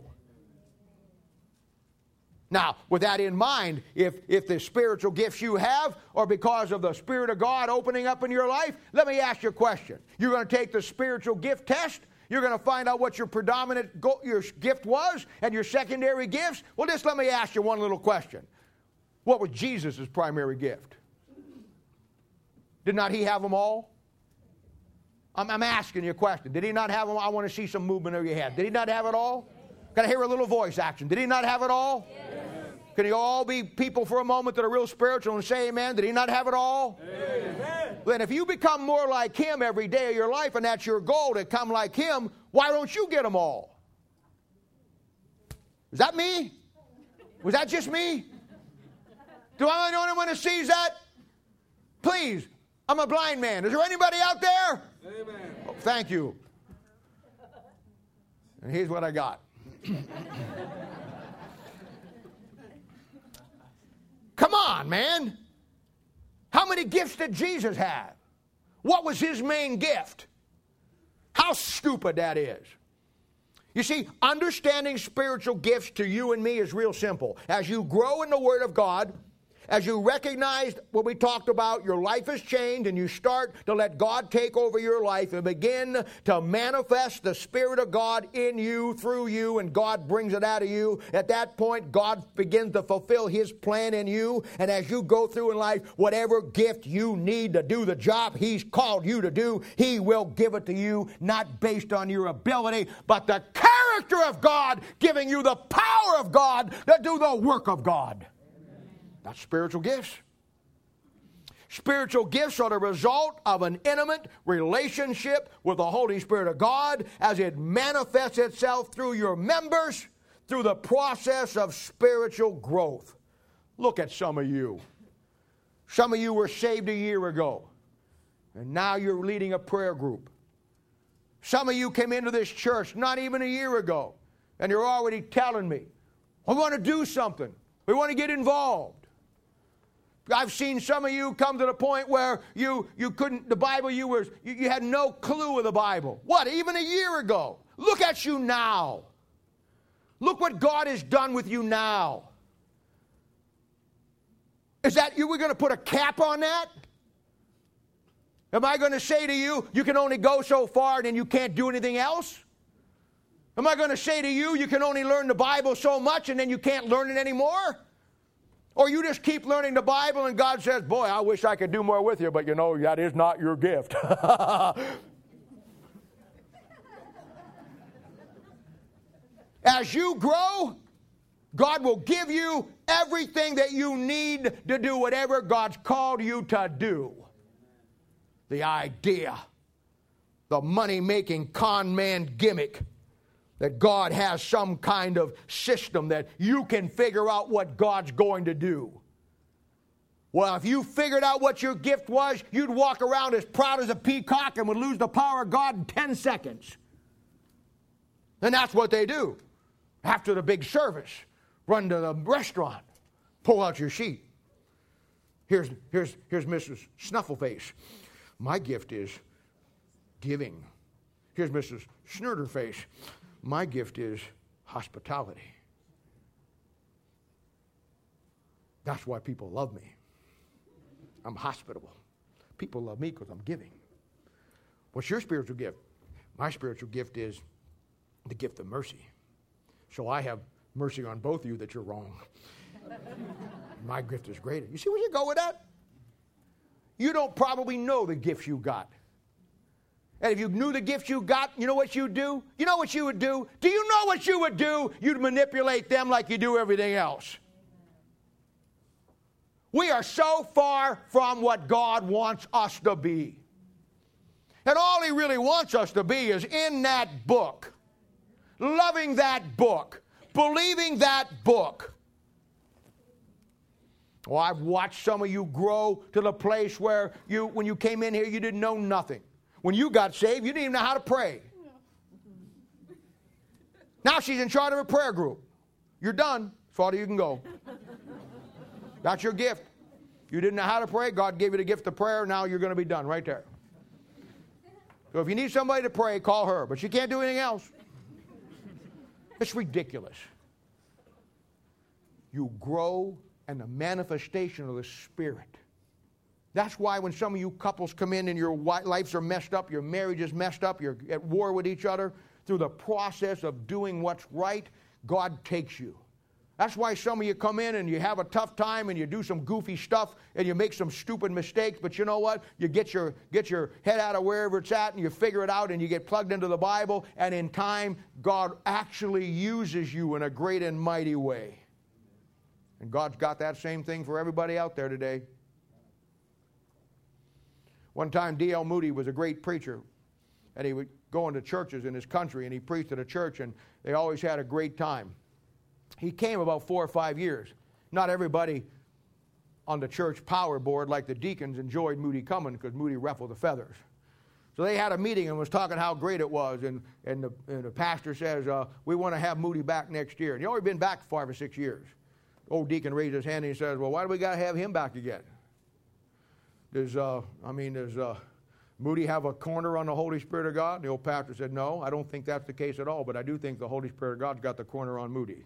Now, with that in mind, if, if the spiritual gifts you have are because of the Spirit of God opening up in your life, let me ask you a question. You're going to take the spiritual gift test. You're going to find out what your predominant go- your gift was and your secondary gifts. Well, just let me ask you one little question. What was Jesus' primary gift? Did not he have them all? I'm, I'm asking you a question. Did he not have them? I want to see some movement of your head. Did he not have it all? Can I hear a little voice action? Did he not have it all? Can you all be people for a moment that are real spiritual and say amen? Did he not have it all? Amen. Then if you become more like him every day of your life and that's your goal to come like him, why don't you get them all? Is that me? Was that just me? Do I know anyone that sees that? Please, I'm a blind man. Is there anybody out there? Amen. Oh, thank you. And here's what I got. Come on, man. How many gifts did Jesus have? What was his main gift? How stupid that is. You see, understanding spiritual gifts to you and me is real simple. As you grow in the Word of God, as you recognize what we talked about, your life has changed, and you start to let God take over your life and begin to manifest the Spirit of God in you, through you, and God brings it out of you. At that point, God begins to fulfill His plan in you. And as you go through in life, whatever gift you need to do the job He's called you to do, He will give it to you, not based on your ability, but the character of God giving you the power of God to do the work of God. That's spiritual gifts. Spiritual gifts are the result of an intimate relationship with the Holy Spirit of God as it manifests itself through your members through the process of spiritual growth. Look at some of you. Some of you were saved a year ago, and now you're leading a prayer group. Some of you came into this church not even a year ago, and you're already telling me, I want to do something. We want to get involved. I've seen some of you come to the point where you, you couldn't, the Bible, you, were, you, you had no clue of the Bible. What, even a year ago? Look at you now. Look what God has done with you now. Is that you? We're going to put a cap on that? Am I going to say to you, you can only go so far and then you can't do anything else? Am I going to say to you, you can only learn the Bible so much and then you can't learn it anymore? Or you just keep learning the Bible and God says, Boy, I wish I could do more with you, but you know, that is not your gift. As you grow, God will give you everything that you need to do whatever God's called you to do. The idea, the money making con man gimmick that God has some kind of system that you can figure out what God's going to do. Well, if you figured out what your gift was, you'd walk around as proud as a peacock and would lose the power of God in 10 seconds. And that's what they do. After the big service, run to the restaurant, pull out your sheet. Here's, here's, here's Mrs. Snuffleface. My gift is giving. Here's Mrs. Snurderface. My gift is hospitality. That's why people love me. I'm hospitable. People love me because I'm giving. What's your spiritual gift? My spiritual gift is the gift of mercy. So I have mercy on both of you that you're wrong. My gift is greater. You see where you go with that? You don't probably know the gifts you got. And if you knew the gifts you got, you know what you'd do? You know what you would do? Do you know what you would do? You'd manipulate them like you do everything else. We are so far from what God wants us to be. And all He really wants us to be is in that book, loving that book, believing that book. Well, I've watched some of you grow to the place where you, when you came in here, you didn't know nothing. When you got saved, you didn't even know how to pray. Now she's in charge of a prayer group. You're done. As far as you can go. That's your gift. You didn't know how to pray. God gave you the gift of prayer. Now you're going to be done right there. So if you need somebody to pray, call her. But she can't do anything else. It's ridiculous. You grow in the manifestation of the Spirit. That's why when some of you couples come in and your lives are messed up, your marriage is messed up, you're at war with each other, through the process of doing what's right, God takes you. That's why some of you come in and you have a tough time and you do some goofy stuff and you make some stupid mistakes, but you know what? You get your, get your head out of wherever it's at and you figure it out and you get plugged into the Bible, and in time, God actually uses you in a great and mighty way. And God's got that same thing for everybody out there today. One time, D.L. Moody was a great preacher, and he would go into churches in his country, and he preached at a church, and they always had a great time. He came about four or five years. Not everybody on the church power board, like the deacons, enjoyed Moody coming because Moody ruffled the feathers. So they had a meeting and was talking how great it was, and, and, the, and the pastor says, uh, we want to have Moody back next year. And he already been back five or six years. old deacon raised his hand and he says, well, why do we got to have him back again? There's, uh, I mean, there's, uh, Moody have a corner on the Holy Spirit of God? The old pastor said, No, I don't think that's the case at all, but I do think the Holy Spirit of God's got the corner on Moody.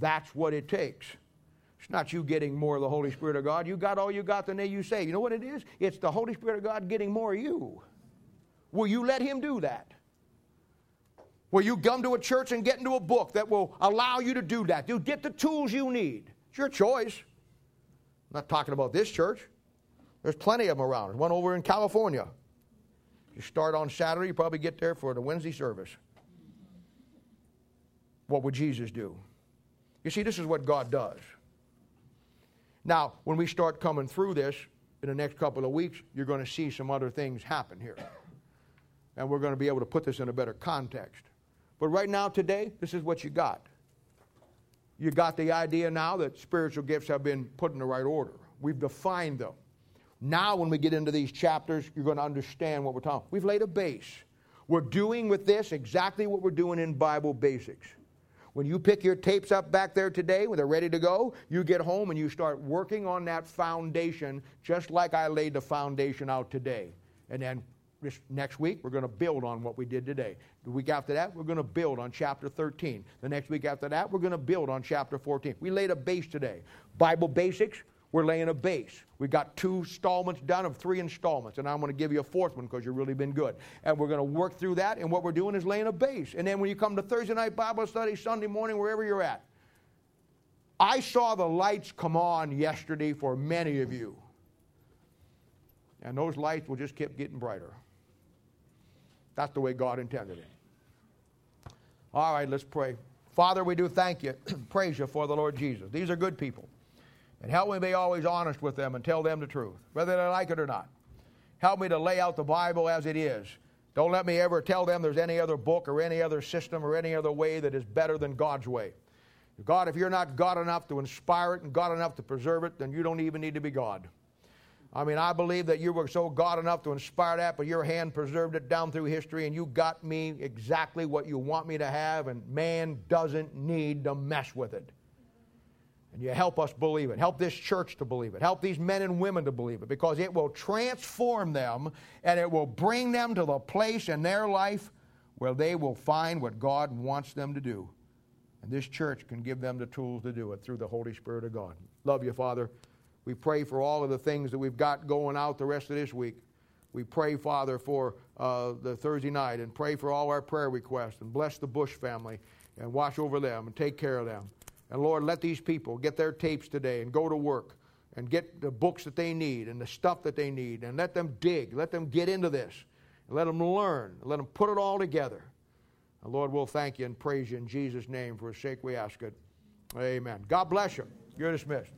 That's what it takes. It's not you getting more of the Holy Spirit of God. You got all you got the day you say. You know what it is? It's the Holy Spirit of God getting more of you. Will you let Him do that? Will you come to a church and get into a book that will allow you to do that? You get the tools you need. It's your choice. I'm not talking about this church. There's plenty of them around. There's one over in California. You start on Saturday, you probably get there for the Wednesday service. What would Jesus do? You see, this is what God does. Now, when we start coming through this in the next couple of weeks, you're going to see some other things happen here. And we're going to be able to put this in a better context. But right now, today, this is what you got. You got the idea now that spiritual gifts have been put in the right order. We've defined them. Now, when we get into these chapters, you're going to understand what we're talking. We've laid a base. We're doing with this exactly what we're doing in Bible basics. When you pick your tapes up back there today when they're ready to go, you get home and you start working on that foundation just like I laid the foundation out today. And then this next week, we're going to build on what we did today. The week after that, we're going to build on chapter 13. The next week after that, we're going to build on chapter 14. We laid a base today. Bible basics, we're laying a base. We got two installments done of three installments, and I'm going to give you a fourth one because you've really been good. And we're going to work through that, and what we're doing is laying a base. And then when you come to Thursday night Bible study, Sunday morning, wherever you're at, I saw the lights come on yesterday for many of you. And those lights will just keep getting brighter. That's the way God intended it. All right, let's pray. Father, we do thank you, praise you for the Lord Jesus. These are good people. And help me be always honest with them and tell them the truth, whether they like it or not. Help me to lay out the Bible as it is. Don't let me ever tell them there's any other book or any other system or any other way that is better than God's way. God, if you're not God enough to inspire it and God enough to preserve it, then you don't even need to be God. I mean, I believe that you were so God enough to inspire that, but your hand preserved it down through history, and you got me exactly what you want me to have, and man doesn't need to mess with it. And you help us believe it. Help this church to believe it. Help these men and women to believe it because it will transform them and it will bring them to the place in their life where they will find what God wants them to do. And this church can give them the tools to do it through the Holy Spirit of God. Love you, Father. We pray for all of the things that we've got going out the rest of this week. We pray, Father, for uh, the Thursday night and pray for all our prayer requests and bless the Bush family and watch over them and take care of them. And Lord, let these people get their tapes today and go to work and get the books that they need and the stuff that they need and let them dig. Let them get into this. And let them learn. Let them put it all together. And Lord, we'll thank you and praise you in Jesus' name. For his sake we ask it. Amen. God bless you. You're dismissed.